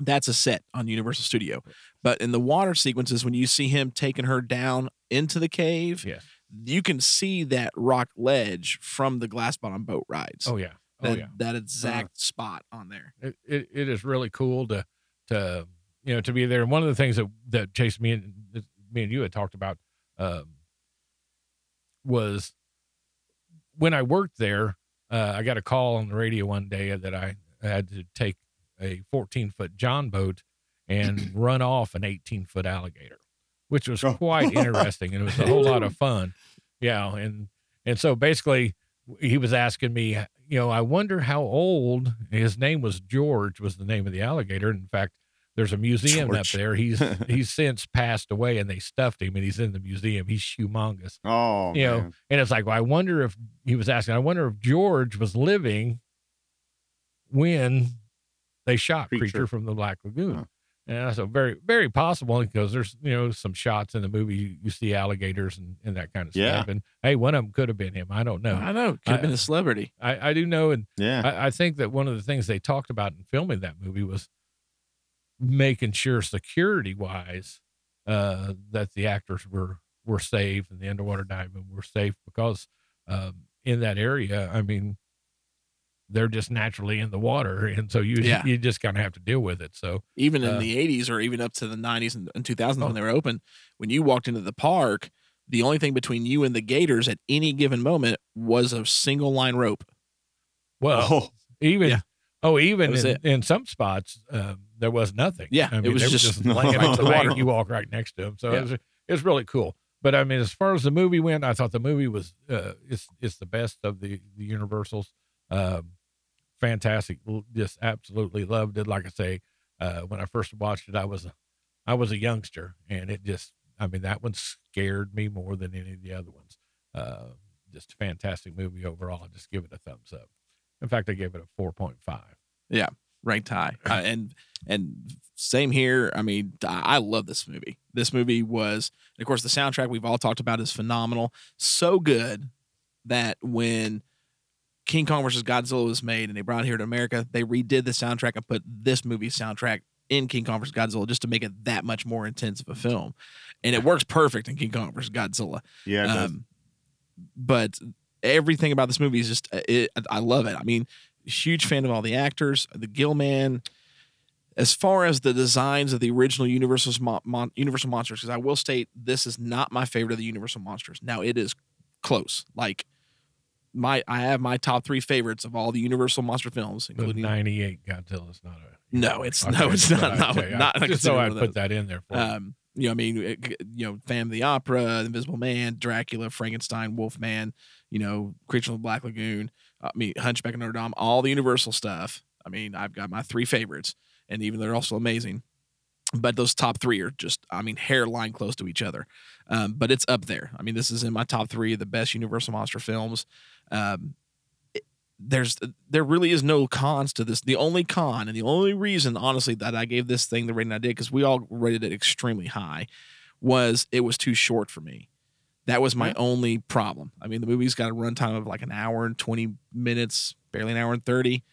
that's a set on universal studio but in the water sequences when you see him taking her down into the cave Yes. you can see that rock ledge from the glass bottom boat rides. Oh yeah. Oh that, yeah. that exact spot on there. it, it, it is really cool to to you know to be there. And one of the things that that Chase me and me and you had talked about um, was when I worked there. Uh, I got a call on the radio one day that I had to take a 14 foot John boat and run off an 18 foot alligator, which was Oh. quite interesting and it was a whole lot of fun. Yeah, and and so basically he was asking me, you know, I wonder how old his name was George was the name of the alligator. In fact, there's a museum up there. He's he's since passed away and they stuffed him and he's in the museum. He's humongous. Oh, You know. And it's like, well, I wonder if he was asking, I wonder if George was living when they shot Creature, Creature. from the Black Lagoon. Huh. And that's a very, very possible because there's, you know, some shots in the movie you, you see alligators and, and that kind of Yeah. stuff. And hey, one of them could have been him. I don't know. I know. Could have I- been a celebrity. I, I do know, and yeah. I, I think that one of the things they talked about in filming that movie was making sure security wise uh, that the actors were were safe and the underwater diving were safe because um, in that area, I mean, they're just naturally in the water, and so you Yeah. you just kind of have to deal with it. So Even in Uh, the 80s or even up to the 90s and, and 2000s Oh. when they were open, when you walked into the park, the only thing between you and the gators at any given moment was a single line rope. well, oh, even yeah. oh, even in, in some spots, um, there was nothing. Yeah, I it was they were just laying on the the water. You walk right next to them, so Yeah. it, was, it was really cool. But I mean, as far as the movie went, I thought the movie was uh, it's it's the best of the the Universals. Um, fantastic, just absolutely loved it. Like I say, uh, when I first watched it, I was a, I was a youngster, and it just I mean that one scared me more than any of the other ones. Uh, just a fantastic movie overall. I just give it a thumbs up. In fact, I gave it a four point five. Yeah, ranked high. Uh, and and same here. I mean, I love this movie. This movie was, of course, the soundtrack we've all talked about is phenomenal. So good that when King Kong versus Godzilla was made and they brought it here to America, they redid the soundtrack and put this movie's soundtrack in King Kong versus Godzilla just to make it that much more intense of a film. And it works perfect in King Kong versus Godzilla. yeah. Um, but everything about this movie is just it, I love it. I mean, huge fan of all the actors, the Gill Man. As far as the designs of the original Universal mon- mon- Universal monsters, because I will state this is not my favorite of the Universal monsters. Now it is close. Like my, I have my top three favorites of all the Universal monster films, including ninety eight Godzilla is not a No, it's- Okay, no, it's not- not- okay, I- not just so I put that in there for you. um, you know, I mean, it- you know, Phantom of the Opera, Invisible Man, Dracula, Frankenstein, Wolfman, you know, Creature from the Black Lagoon, uh, I mean, Hunchback of Notre Dame, all the Universal stuff. I mean, I've got my three favorites, and even they're also amazing. But those top three are just, I mean, hairline close to each other. Um, but it's up there. I mean, this is in my top three of the best Universal monster films. Um, it- there's there really is no cons to this. The only con and the only reason, honestly, that I gave this thing the rating I did, because we all rated it extremely high, was it was too short for me. That was my Yeah. only problem. I mean, the movie's got a runtime of like an hour and 20 minutes, barely an hour and 30.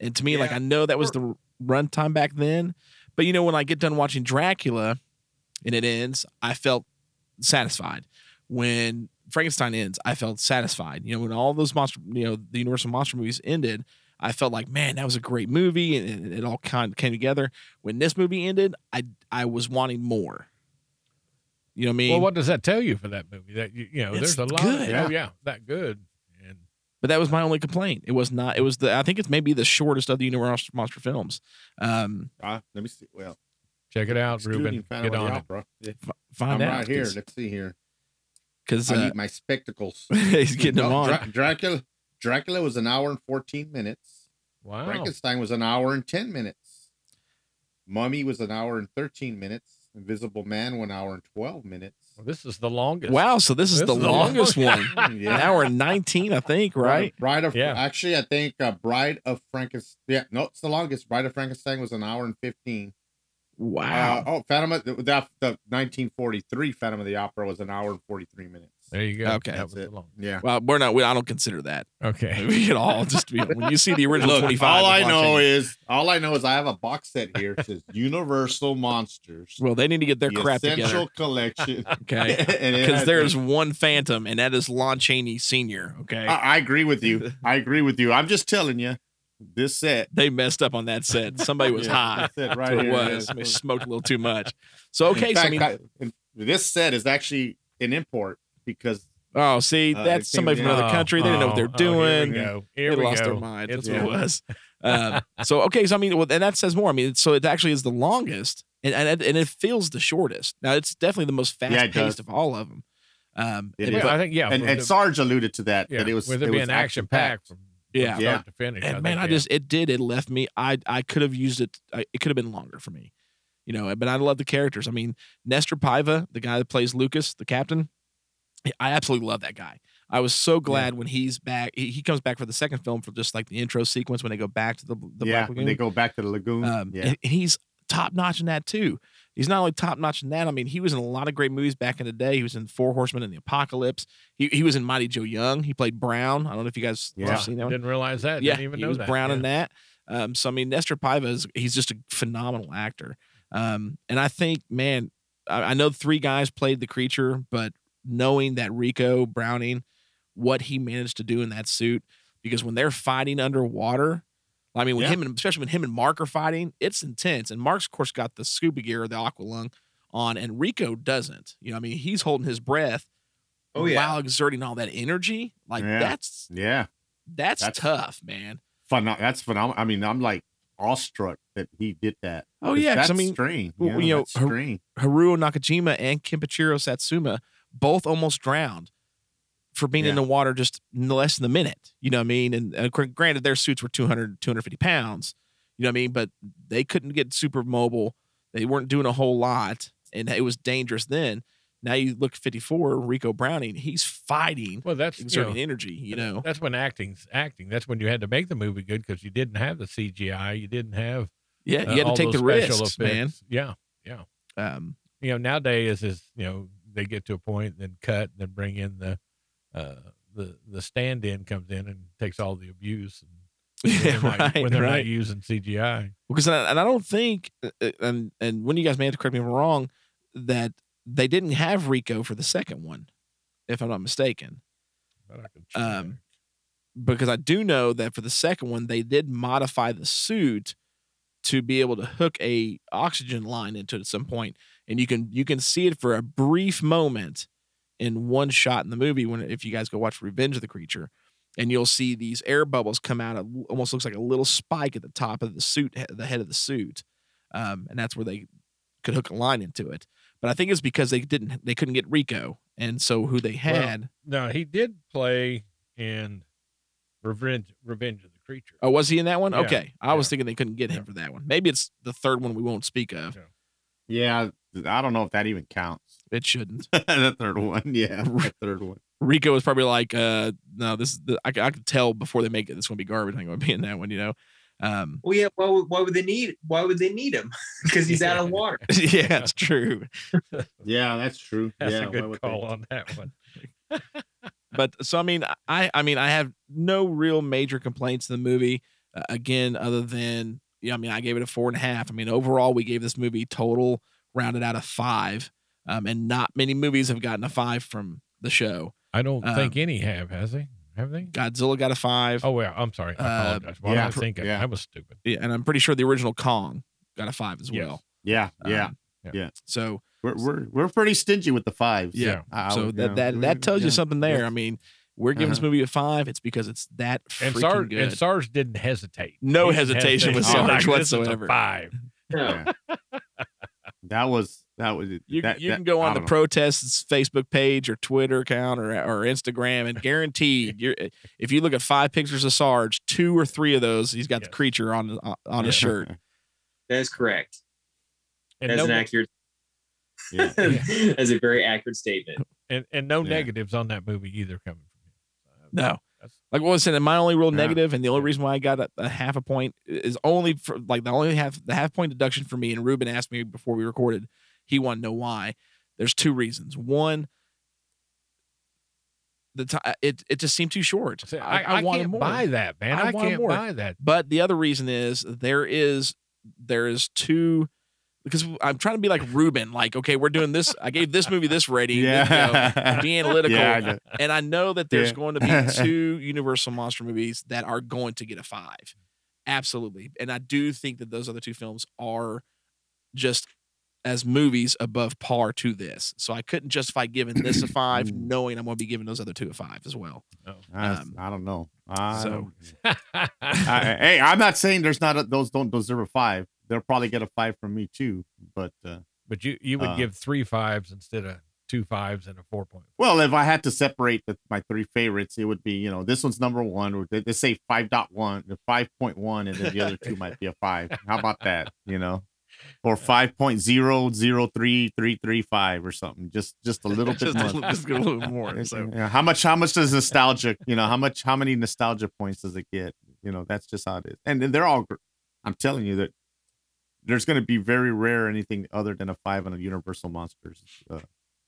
And to me, like, I know that was the runtime back then. But, you know, when I get done watching Dracula and it ends, I felt satisfied. When Frankenstein ends, I felt satisfied. You know, when all those monster, you know, the Universal monster movies ended, I felt like, man, that was a great movie, and it, it all kind of came together. When this movie ended, I I was wanting more. You know what I mean? well, what does that tell you for that movie? That you, you know, It's there's a lot. good. Of, oh yeah, that good. And but that was my only complaint. It was not. It was the. I think it's maybe the shortest of the Universal monster films. Um, Uh, let me see. Well, check it out, excluding Ruben. Phantom Get on it. Opera. Yeah, find I'm out right here. Let's see here. because I uh, need my spectacles. he's getting them on. Dra- Dracula. Dracula was an hour and 14 minutes. Wow. Frankenstein was an hour and 10 minutes. Mummy was an hour and 13 minutes. Invisible Man, one hour and 12 minutes. Well, this is the longest. Wow, so this is This the is the longest longest. one. An yeah. hour and nineteen, I think. Right? Bride of Yeah. actually, I think uh, Bride of Frankenstein. Yeah, no, it's the longest. Bride of Frankenstein was an hour and 15. Wow. Uh, oh, Phantom of the, the, the 1943 Phantom of the Opera was an hour and 43 minutes. There you go. Okay. that That's was it. long. Yeah. Well, we're not. We, I don't consider that Okay. movie at all. Just to be, when you see the original Look, twenty five. all I know is all I know is I have a box set here. It says Universal Monsters. well, they need to get their the crap Essential together. Collection. Okay. And it Because has- there's one Phantom, and that is Lon Chaney Senior. Okay, I, I agree with you. I agree with you. I'm just telling you, this set they messed up on that set. Somebody was Yeah, high. That's it, right here. it yeah. was. They smoked a little too much. So okay, In so I mean, I- this set is actually an import because oh, see, uh, that's somebody from another country. They didn't know what they're Oh, oh, here doing. we go. Here they we lost go. their mind. It's That's what it was. Um, so okay, so I mean, well, and that says more. I mean, so it actually is the longest, and and, and it feels the shortest. Now it's definitely the most fast it does. paced of all of them. Um, It and- is. Well, I think yeah. and, and the- Sarge alluded to that yeah, that it was with it, it being action packed from, from Yeah. Yeah. to finish. I and man, think, I yeah. just it did it left me. I I could have used it. I, it could have been longer for me, you know. But I love the characters. I mean, Nestor Paiva, the guy that plays Lucas, the captain. I absolutely love that guy. I was so glad when he's back. He, he comes back for the second film for just like the intro sequence when they go back to the the yeah Black when Lagoon. they go back to the lagoon. Um, yeah, and he's top notch in that too. He's not only top notch in that. I mean, he was in a lot of great movies back in the day. He was in Four Horsemen and the Apocalypse. He he was in Mighty Joe Young. He played Brown. I don't know if you guys Yeah. have seen that one. didn't realize that. Yeah, didn't even he know was that. Brown yeah. in that. Um, so I mean, Nestor Paiva is he's just a phenomenal actor. Um, and I think, man, I, I know three guys played the creature, but knowing that Ricou Browning, what he managed to do in that suit, because when they're fighting underwater, I mean, when Yeah. him and especially when him and Mark are fighting, it's intense. And Mark's of course got the scuba gear, the aqua lung on, and Ricou doesn't. You know, I mean, he's holding his breath Oh yeah. while exerting all that energy. Like Yeah. that's yeah, that's That's- tough, man. Phenom- that's phenomenal. I mean, I'm like awestruck that he did that. Oh yeah, that's I mean, strain. well, You know, you know. Haruo Nakajima and Kenpachiro Satsuma both almost drowned for being in the water just less than a minute. You know what I mean? And, and granted, their suits were 200, 250 pounds. You know what I mean? But they couldn't get super mobile. They weren't doing a whole lot, and it was dangerous then. Now you look at 54, Ricou Browning, he's fighting, Well, that's you exerting know, energy, you know? That's when acting's acting. That's when you had to make the movie good because you didn't have the CGI. You didn't have Yeah, uh, you had to take the risks, man. Yeah, Yeah, Um, you know nowadays is you know they get to a point then cut then bring in the uh the the stand-in comes in and takes all the abuse and when yeah, they're not, right, when they're right. not using CGI. because I, and I don't think uh, uh, and and when you guys may have to correct me if I'm wrong that they didn't have Ricou for the second one, if I'm not mistaken. I Um. Because I do know that for the second one they did modify the suit to be able to hook a oxygen line into it at some point, and you can you can see it for a brief moment in one shot in the movie when if you guys go watch Revenge of the Creature, and you'll see these air bubbles come out. Of, almost looks like a little spike at the top of the suit, the head of the suit, um, and that's where they could hook a line into it. But I think it's because they didn't, they couldn't get Ricou, and so who they had. no, he did play in Revenge Revenge of the Creature. oh, was he in that one? Yeah, Okay, I was thinking they couldn't get him Yeah. for that one. Maybe it's the third one we won't speak of. Yeah, I don't know if that even counts. It shouldn't. the third one, yeah, the third one. Ricou was probably like, uh, no, this is the, I, c- I could tell before they make it, this is gonna be garbage. I'm gonna be in that one, you know. Um, Well, yeah. Why would, why would they need? Why would they need him? Because he's out of water. yeah, that's true. Yeah, that's true. That's yeah, a good would they- call on that one. but so I mean, I I mean, I have no real major complaints to the movie. Uh, again, other than yeah, I mean, I gave it a four and a half. I mean, overall, we gave this movie total rounded out of five, um, and not many movies have gotten a five from the show. I don't Um, think any have, has he? Have they? Godzilla got a five, Oh well, I'm sorry. I Uh, apologize. What yeah, am I thinking? yeah. I was stupid. yeah, and I'm pretty sure the original Kong got a five as Yes. well. Yeah, yeah. Um, So We're we're we're pretty stingy with the fives. yeah, I- I so would, that that that tells you something there. yeah. I mean, we're giving this Uh-huh. movie a five. It's because it's that And freaking Sarge good. and Sarge didn't hesitate. No He didn't hesitation with hesitate. Sarge Like, this is a whatsoever. Five. No. That was that was You, that, you that- can go on the know. protest's Facebook page or Twitter account or or Instagram, and guaranteed, you're if you look at five pictures of Sarge, two or three of those, he's got the creature on on- on his shirt. That is correct. And That's no, an accurate. Yeah. That's a very accurate statement. and, and no Yeah. negatives on that movie either coming from him. Uh, No, like what I was saying, my only real Yeah. negative, and the only reason why I got a, a half a point is only for like the only half the half point deduction for me. And Ruben asked me before we recorded, he wanted to know why. There's two reasons. One, the time uh, it it just seemed too short. See, I, I, I, wanted can't more. buy that, man. I I, can't more. buy that. But the other reason is there is there is two because I'm trying to be like Ruben, like okay, we're doing this. I gave this movie this rating, yeah, you know, be analytical, Yeah, I and I know that there's Yeah. going to be two Universal monster movies that are going to get a five, absolutely, and I do think that those other two films are just as movies above par to this. So I couldn't justify giving this a five, knowing I'm going to be giving those other two a five as well. I, Um, I don't know. I so- don't- I- hey, I'm not saying there's not a, those don't deserve a five. They'll probably get a five from me too. But uh, but you you would Uh, give three fives instead of two fives and a four point. well, if I had to separate the, my three favorites, it would be you know this one's number one. Or they, they say five dot one, the five point one, and then the other two might be a five. How about that? You know, or five point zero zero three three three five or something. Just just a little bit just, a more. little, just a little more. So Yeah, how much? How much does nostalgia? You know, how much? How many nostalgia points does it get? You know, that's just how it is. And then they're all. I'm telling you that there's going to be very rare anything other than a five on a Universal Monsters, uh,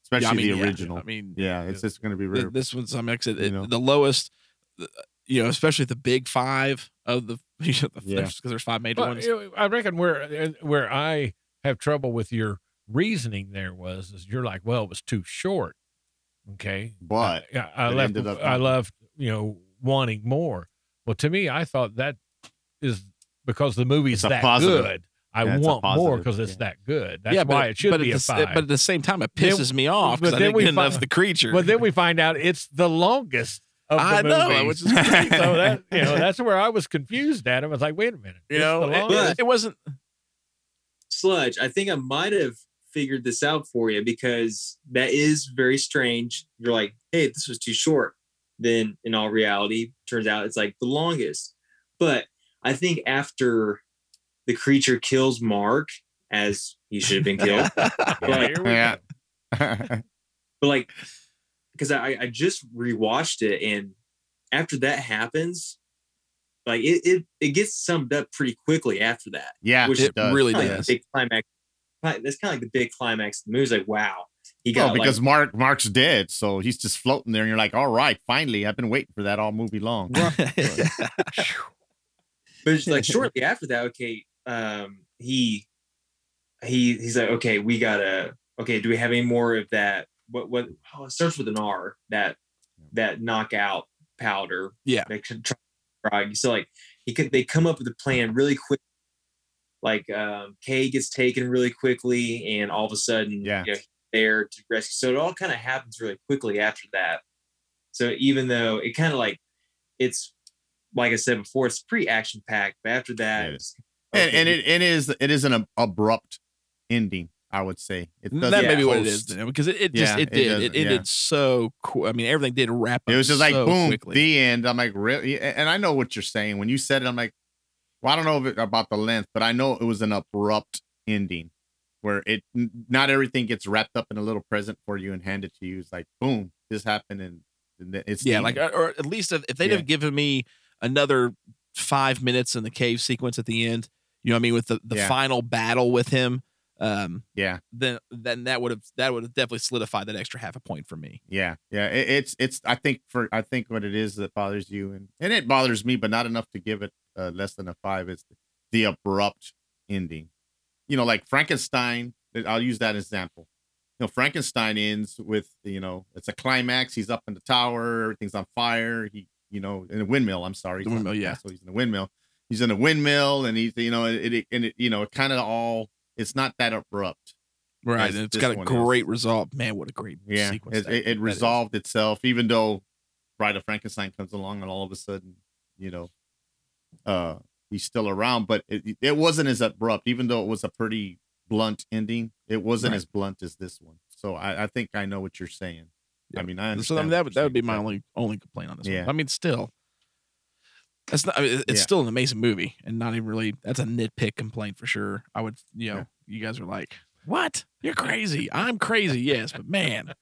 especially Yeah, I mean, the yeah, original. I mean, yeah, it's just going to be rare. this one's I'm excited. You know. the lowest, uh, you know, especially the big five of the because Yeah. there's five major Well, ones. I reckon where uh, where I have trouble with your reasoning there was is you're like, well, it was too short. Okay, But yeah, I it left. ended up I not- left. You know, wanting more. Well, to me, I thought that is because the movie's It's that positive. good. I Yeah, want more because it's yeah. that good. That's yeah, but, why it should but be at a the, five. s- But at the same time, it Then- pisses me off but because I then didn't we get fi- of the creature. But then we find out it's the longest of the I know, movies. which is crazy. so that you know that's where I was confused at. I was like, wait a minute, you know, it- it, wasn't. Sludge, I think I might have figured this out for you because that is very strange. You're like, hey, this was too short. Then in all reality, turns out it's like the longest. But I think after the creature kills Mark, as he should have been killed, Yeah, Right. Yeah. but like, because I, I just rewatched it and after that happens, like it, it it gets summed up pretty quickly after that. yeah, Which It does. really Like does. the big climax. That's kind of like the big climax of the movie. It's like, wow, he got Oh, because like, Mark Mark's dead, so he's just floating there, and you're like, all right, finally, I've been waiting for that all movie long. but it's like shortly after that, okay, um, he he he's like, okay, we gotta okay, do we have any more of that? What what oh, it starts with an R, that that knockout powder. Yeah. They could try. So like he could they come up with a plan really quick. Like um Kay gets taken really quickly and all of a sudden Yeah. you know, there to rescue. So it all kind of happens really quickly after that. So even though it kind of like it's like I said before, it's pretty action packed, but after that, Yeah. it's, and, okay, and it, it is it is an abrupt ending. I would say it that may be what it is post- is you know, because it, it just it it did. It, ended yeah. so cool. I mean, everything did wrap up. It was just like so boom, quickly. the end. I'm like, really? And I know what you're saying when you said it. I'm like, well, I don't know if it, about the length, but I know it was an abrupt ending where it not everything gets wrapped up in a little present for you and handed to you. It's like, boom, this happened, and, and it's yeah, like end. uh, or at least if, if they'd Yeah. have given me another five minutes in the cave sequence at the end, you know what I mean, with the, the final battle with him, um, yeah, then then that would have that would have definitely solidified that extra half a point for me. yeah, yeah. It, it's it's. I think for I think what it is that bothers you, and and it bothers me, but not enough to give it uh, less than a five. is the abrupt ending. You know, like Frankenstein. I'll use that example. You know, Frankenstein ends with you know it's a climax. He's up in the tower. Everything's on fire. He you know in a windmill. I'm sorry, The he's not in windmill, yeah. so he's in a windmill. He's in a windmill, and he's you know it, it and it you know it kind of all. It's not that abrupt. Right, it's got a great is. result. Man, what a great Yeah, sequence! it, it, it that is. resolved itself, even though Bride of Frankenstein comes along, and all of a sudden, you know, uh, he's still around. But it, it wasn't as abrupt, even though it was a pretty blunt ending. It wasn't Right. as blunt as this one. So I, I think I know what you're saying. Yeah. I mean, I So I understand. mean, that would that would be my only only complaint on this Yeah. one. I mean, still, that's not. I mean, it's Yeah. still an amazing movie, and not even really. That's a nitpick complaint for sure. I would, you know, Yeah. you guys are like, "What? You're crazy." I'm crazy, yes, but man,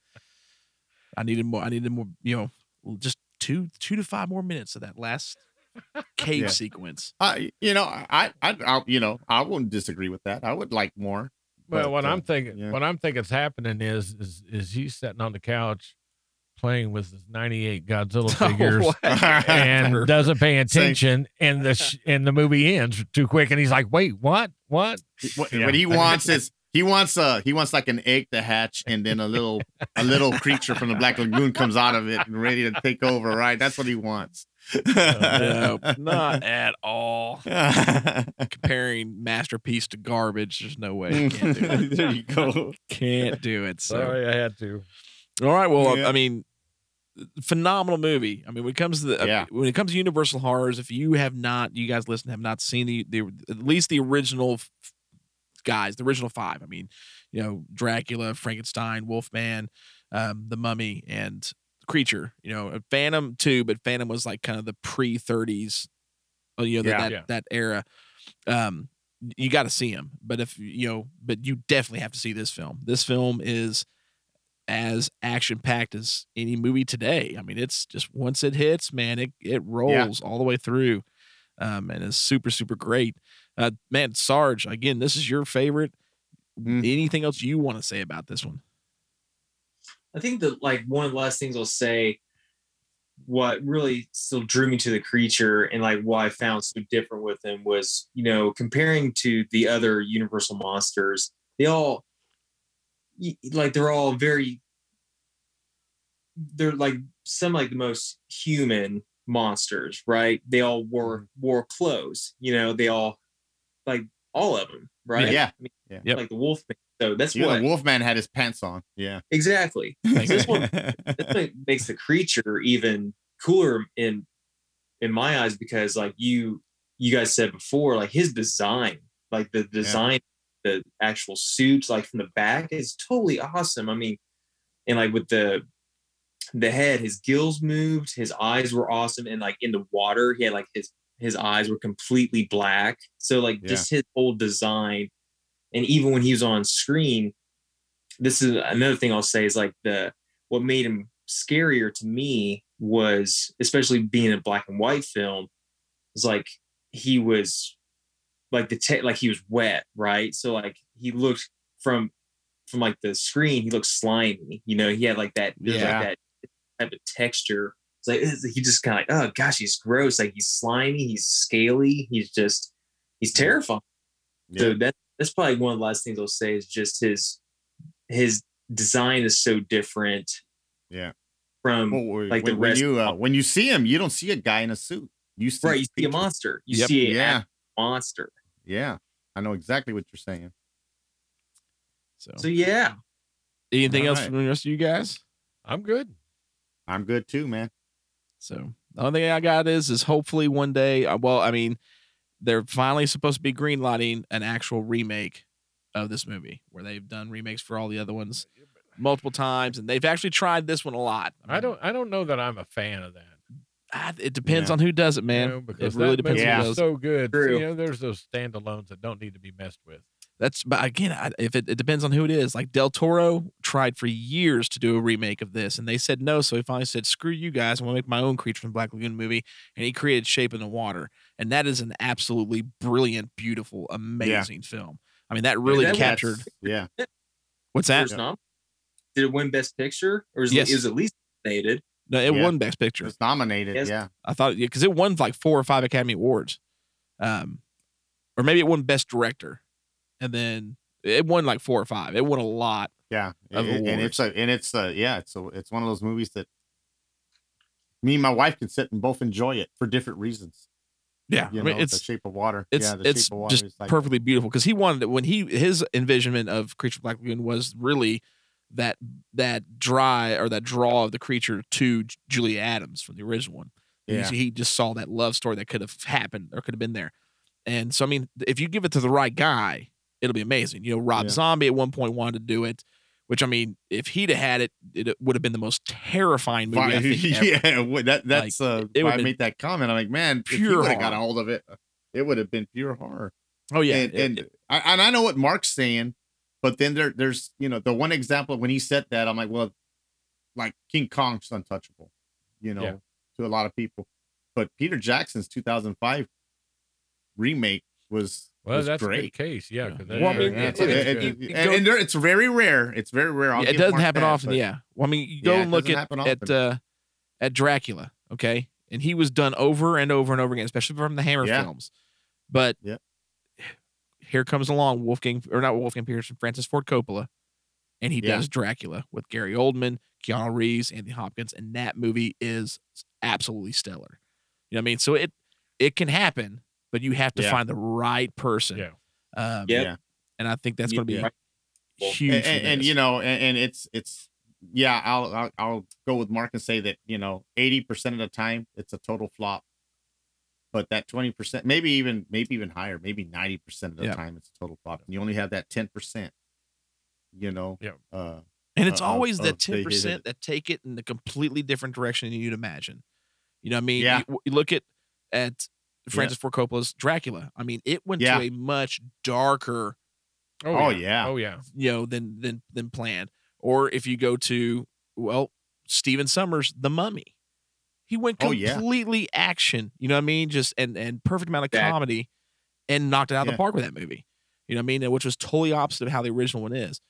I needed more. I needed more. You know, just two two to five more minutes of that last cave Yeah. sequence. I, you know, I, I, I, you know, I wouldn't disagree with that. I would like more. Well, But, what uh, I'm thinking, yeah. what I'm thinking is happening is, is, is he's sitting on the couch playing with his 98 Godzilla figures what? and doesn't pay Same. attention and the sh- and the movie ends too quick and he's like, "Wait, what? What?" What, Yeah. what he wants is he wants uh he wants like an egg to hatch and then a little a little creature from the Black Lagoon comes out of it and ready to take over, right? That's what he wants. no, not at all. Comparing masterpiece to garbage, there's no way. You can't do it. there you go. Can't do it. So. Sorry, I had to. All right. Well, Yeah. I mean, phenomenal movie. I mean, when it comes to the Yeah. when it comes to Universal horrors, if you have not, you guys listen, have not seen the, the at least the original f- guys, the original five. I mean, you know, Dracula, Frankenstein, Wolfman, um, the Mummy, and Creature. You know, Phantom too, but Phantom was like kind of the pre thirties, you know, Yeah. that Yeah. that era. Um, you got to see him, but if you know, but you definitely have to see this film. This film is as action packed as any movie today. I mean, it's just once it hits, man, it it rolls all the way through, um, and is super super great. Uh, man, Sarge, again, this is your favorite. Mm. Anything else you want to say about this one? I think that like one of the last things I'll say, what really still drew me to the creature and like what I found so different with him was, you know, comparing to the other Universal monsters, they all y- like they're all very they're like some like the most human monsters, right? They all wore mm-hmm. wore clothes, you know, they all like all of them, right? Yeah. I mean, Yep. like the wolf. So that's Yeah, what the Wolfman had his pants on. Yeah. exactly. Like this one that's what makes the creature even cooler in in my eyes because like you you guys said before like his design like the design the actual suits like from the back is totally awesome i mean and like with the the head his gills moved his eyes were awesome and like in the water he had like his his eyes were completely black so like Yeah. just his whole design and even when he was on screen this is another thing I'll say is like the what made him scarier to me was especially being a black and white film is like he was like the te- like he was wet right so like he looked from from like the screen he looked slimy you know he had like that Yeah. like that type of texture it's like it's- he just kind of like oh gosh he's gross like he's slimy he's scaly he's just he's terrifying so that that's probably one of the last things I'll say is just his his design is so different. Yeah. From Well, when, like the when rest- you uh, when you see him, you don't see a guy in a suit. You see right, you see a monster. You Yep. see a Yeah. monster. Yeah. I know exactly what you're saying. So, So yeah, anything else Alright. from the rest of you guys? I'm good. I'm good too, man. So the only thing I got is is hopefully one day. uh, Well, I mean, they're finally supposed to be greenlighting an actual remake of this movie, where they've done remakes for all the other ones multiple times, and they've actually tried this one a lot. I mean, don't. I don't know that I'm a fan of that. It depends Yeah. on who does it, man. you know, because it really depends movie on Yeah. who is does. so good. True. You know, there's those standalones that don't need to be messed with. That's but again, I, if it, it depends on who it is. Like Del Toro tried for years to do a remake of this, and they said no. So he finally said, "Screw you guys! I'm gonna make my own Creature from Black Lagoon movie." And he created Shape in the Water, and that is an absolutely brilliant, beautiful, amazing film. I mean, that really that was- captured. Yeah. What's that? first nom- Did it win Best Picture, or is Yes. it, it was at least nominated? No, it Yeah. won Best Picture. It's nominated. Yes. Yeah. I thought because it won like four or five Academy Awards, um, or maybe it won Best Director, and then it won like four or five. It won a lot. Yeah. Of And- and it's a and it's a yeah, it's a it's one of those movies that me and my wife can sit and both enjoy it for different reasons. Yeah, You I mean know, it's the shape of water. it's yeah, the it's shape of water just is like perfectly beautiful because he wanted it when he his envisionment of creature black lagoon was really that that dry or that draw of the creature to Julia Adams from the original one. He- Yeah. He, just saw that love story that could have happened or could have been there. And so I mean, if you give it to the right guy, it'll be amazing. You know, Rob Yeah. Zombie at one point wanted to do it, which I mean, if he'd have had it, it would have been the most terrifying movie. I think, yeah, that that's uh it why I made that comment. I'm like, man, if pure would have got a hold of it, it would have been pure horror. Oh yeah, and, it- and it- I, and I know what Mark's saying, but then there there's you know the one example when he said that I'm like, well, like King Kong's untouchable, you know, Yeah. to a lot of people, but Peter Jackson's 2005 remake was Well, was that's a great. good case. Yeah. Yeah. 'cause Well, I mean, Yeah, it's, it- it- it- it- it and, and there- it's very rare. It's very rare. Yeah, it doesn't happen that, often. but- Yeah. Well, I mean, you go Yeah, and look at at uh, at Dracula, okay, and he was done over and over and over again, especially from the Hammer Yeah. films. But Yep. Here comes along Wolfgang, or not Wolfgang Petersen, Francis Ford Coppola, and he Yeah. does Dracula with Gary Oldman, Keanu Reeves, Anthony Hopkins, and that movie is absolutely stellar. You know what I mean? So it it can happen, but you have to Yeah. find the right person. Yeah. Um, Yeah. And I think that's going to be Yeah. huge. and, and, and, you know, and, and it's it's yeah. I'll, I'll I'll go with Mark and say that you know, eighty percent of the time it's a total flop, but that twenty percent, maybe even maybe even higher, maybe ninety percent of the Yeah. time it's a total flop. And you only have that ten percent. You know. Yeah. Uh, And it's uh, always that 10% that take it in a completely different direction than you'd imagine. You know what I mean? Yeah. You, you look at at Francis Ford Coppola's Dracula. I mean, it went Yeah. to a much darker, Oh, yeah. Oh yeah. you know, than than than planned. Or if you go to well, Stephen Sommers, The Mummy. He went Oh, yeah. completely action, you know what I mean? Just and and perfect amount of That- comedy and knocked it out of the park with that movie. You know what I mean? Which was totally opposite of how the original one is.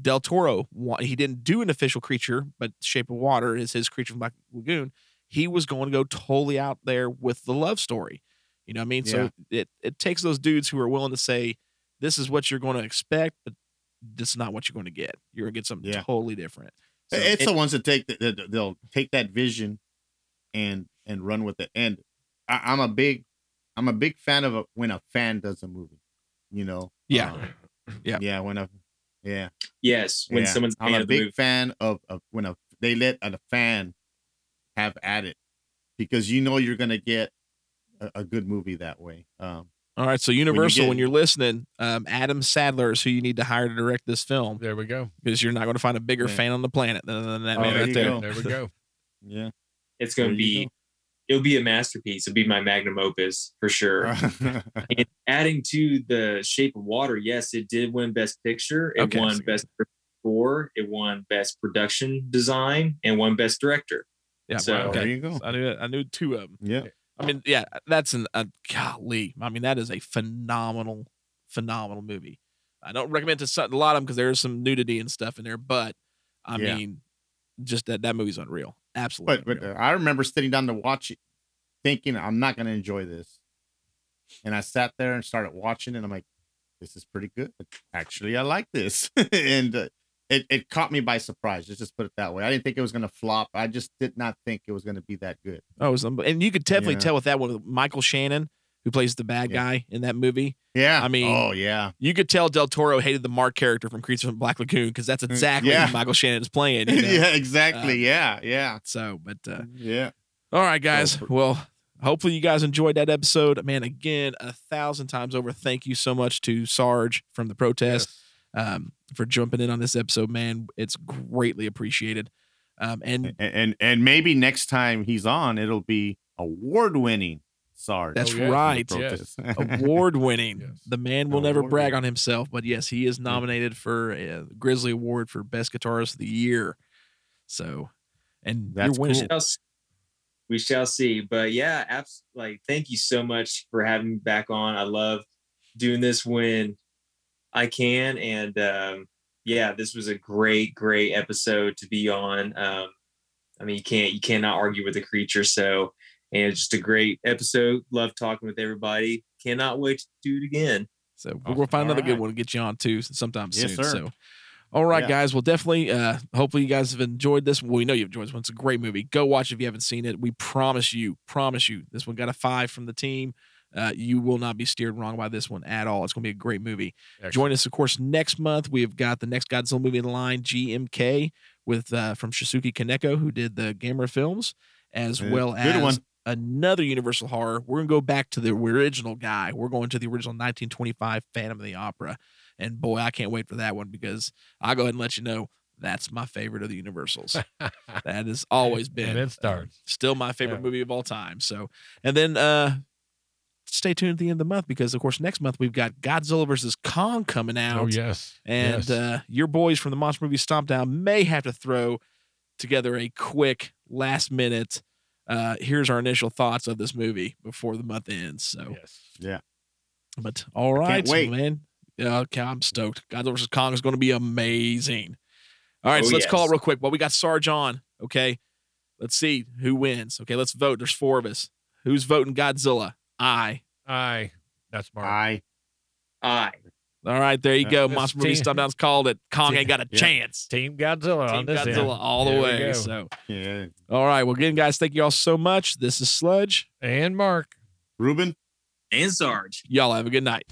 Del Toro, he didn't do an official creature, but Shape of Water is his creature from Black Lagoon. He was going to go totally out there with the love story. You know what I mean? So it it takes those dudes who are willing to say, this is what you're going to expect, but this is not what you're going to get. You're going to get something Yeah. totally different. So- it's the ones that take the, that they'll take that vision and and run with it. And I, I'm a big I'm a big fan of a, when a fan does a movie. You know. Yeah. Um, Yeah. Yeah. When a yeah. Yes, when yeah. someone's I'm a big movie. fan of, of when a they let a fan have at it because you know you're gonna get a, a good movie that way. Um, All right, so Universal, when, get- you are listening, um, Adam Sadler is who you need to hire to direct this film There we go. because you're not going to find a bigger Yeah. fan on the planet than, than that Oh, man there right you there. go. There we go. yeah. It's going to be, go. it'll be a masterpiece. It'll be my magnum opus for sure. And adding to the Shape of Water, yes, it did win Best Picture. It Okay. won Best Score. It won Best Production Design and won Best Director. Yeah, So- well, There you go. I knew I knew two of them. Yeah. I mean, yeah, that's an a golly. I mean, that is a phenomenal, phenomenal movie. I don't recommend to a lot of them because there's some nudity and stuff in there, but I Yeah. mean, just that that movie's unreal. Absolutely. But but uh, I remember sitting down to watch it, thinking I'm not gonna enjoy this, and I sat there and started watching, and I'm like, this is pretty good. Actually, I like this, and uh, it it caught me by surprise. Let's just put it that way. I didn't think it was gonna flop. I just did not think it was gonna be that good. oh, it was unbe- and you could definitely Yeah. tell with that one with Michael Shannon, who plays the bad Yeah. guy in that movie. Yeah. I mean, oh yeah, You could tell Del Toro hated the Mark character from Creatures from Black Lagoon because that's exactly Mm, yeah. who Michael Shannon is playing. you know? yeah, exactly. Um, yeah, yeah, So, but uh, yeah. all right, guys. Well, hopefully you guys enjoyed that episode. Man, again, a thousand times over. Thank you so much to Sarge from the protest um, for jumping in on this episode. Man, it's greatly appreciated. Um, and And, and and maybe next time he's on, it'll be award winning. Sarge. That's Oh, yes, right. Protest. award winning. Yes. The man will never brag winning. on himself, but yes, he is nominated for a Grizzly Award for Best Guitarist of the Year. So, and That's you're winning. cool. it. shall s- we shall see. But yeah, abs- like thank you so much for having me back on. I love doing this when I can, and um, yeah, this was a great, great episode to be on. Um, I mean, you can't you cannot argue with the creature. So, and it's just a great episode. Love talking with everybody. Cannot wait to do it again. So we're Awesome. gonna find another good one to get you on too sometime Yes, soon. sir. So all right, Yeah. guys. Well, definitely. Uh, hopefully, you guys have enjoyed this. Well, we know you've enjoyed this one. It's a great movie. Go watch it if you haven't seen it. We promise you, promise you, this one got a five from the team. Uh, you will not be steered wrong by this one at all. It's going to be a great movie. Excellent. Join us, of course, next month. We've got the next Godzilla movie in the line, GMK, with uh, from Shusuke Kaneko, who did the Gamera films, as Yeah, well good as one. Another Universal horror. We're gonna go back to the original guy. We're going to the original 1925 Phantom of the Opera, and boy, I can't wait for that one because I'll go ahead and let you know that's my favorite of the Universals. that has always been And it uh, still my favorite Yeah. movie of all time. So, and then uh stay tuned at the end of the month because of course next month we've got Godzilla versus Kong coming out. Oh yes. And yes. uh, your boys from the Monster Movie Stomp Down may have to throw together a quick last minute. Uh, here's our initial thoughts of this movie before the month ends. So, yes. Yeah. But all right, wait. man. Yeah, okay, I'm stoked. Godzilla vs Kong is going to be amazing. All right, Oh, so let's call it real quick. Well, we got Sarge on. Okay, let's see who wins. Okay, let's vote. There's four of us. Who's voting Godzilla? I. Aye. That's Mark. I I. All right, there you Uh, go. this Monster Movie team- Stump Down's called it. Kong ain't got a Yeah. chance. Team Godzilla Team on this Godzilla end. all the There way. So, yeah. all right. Well, again, guys, thank you all so much. This is Sludge. And Mark. Ruben. And Sarge. Y'all have a good night.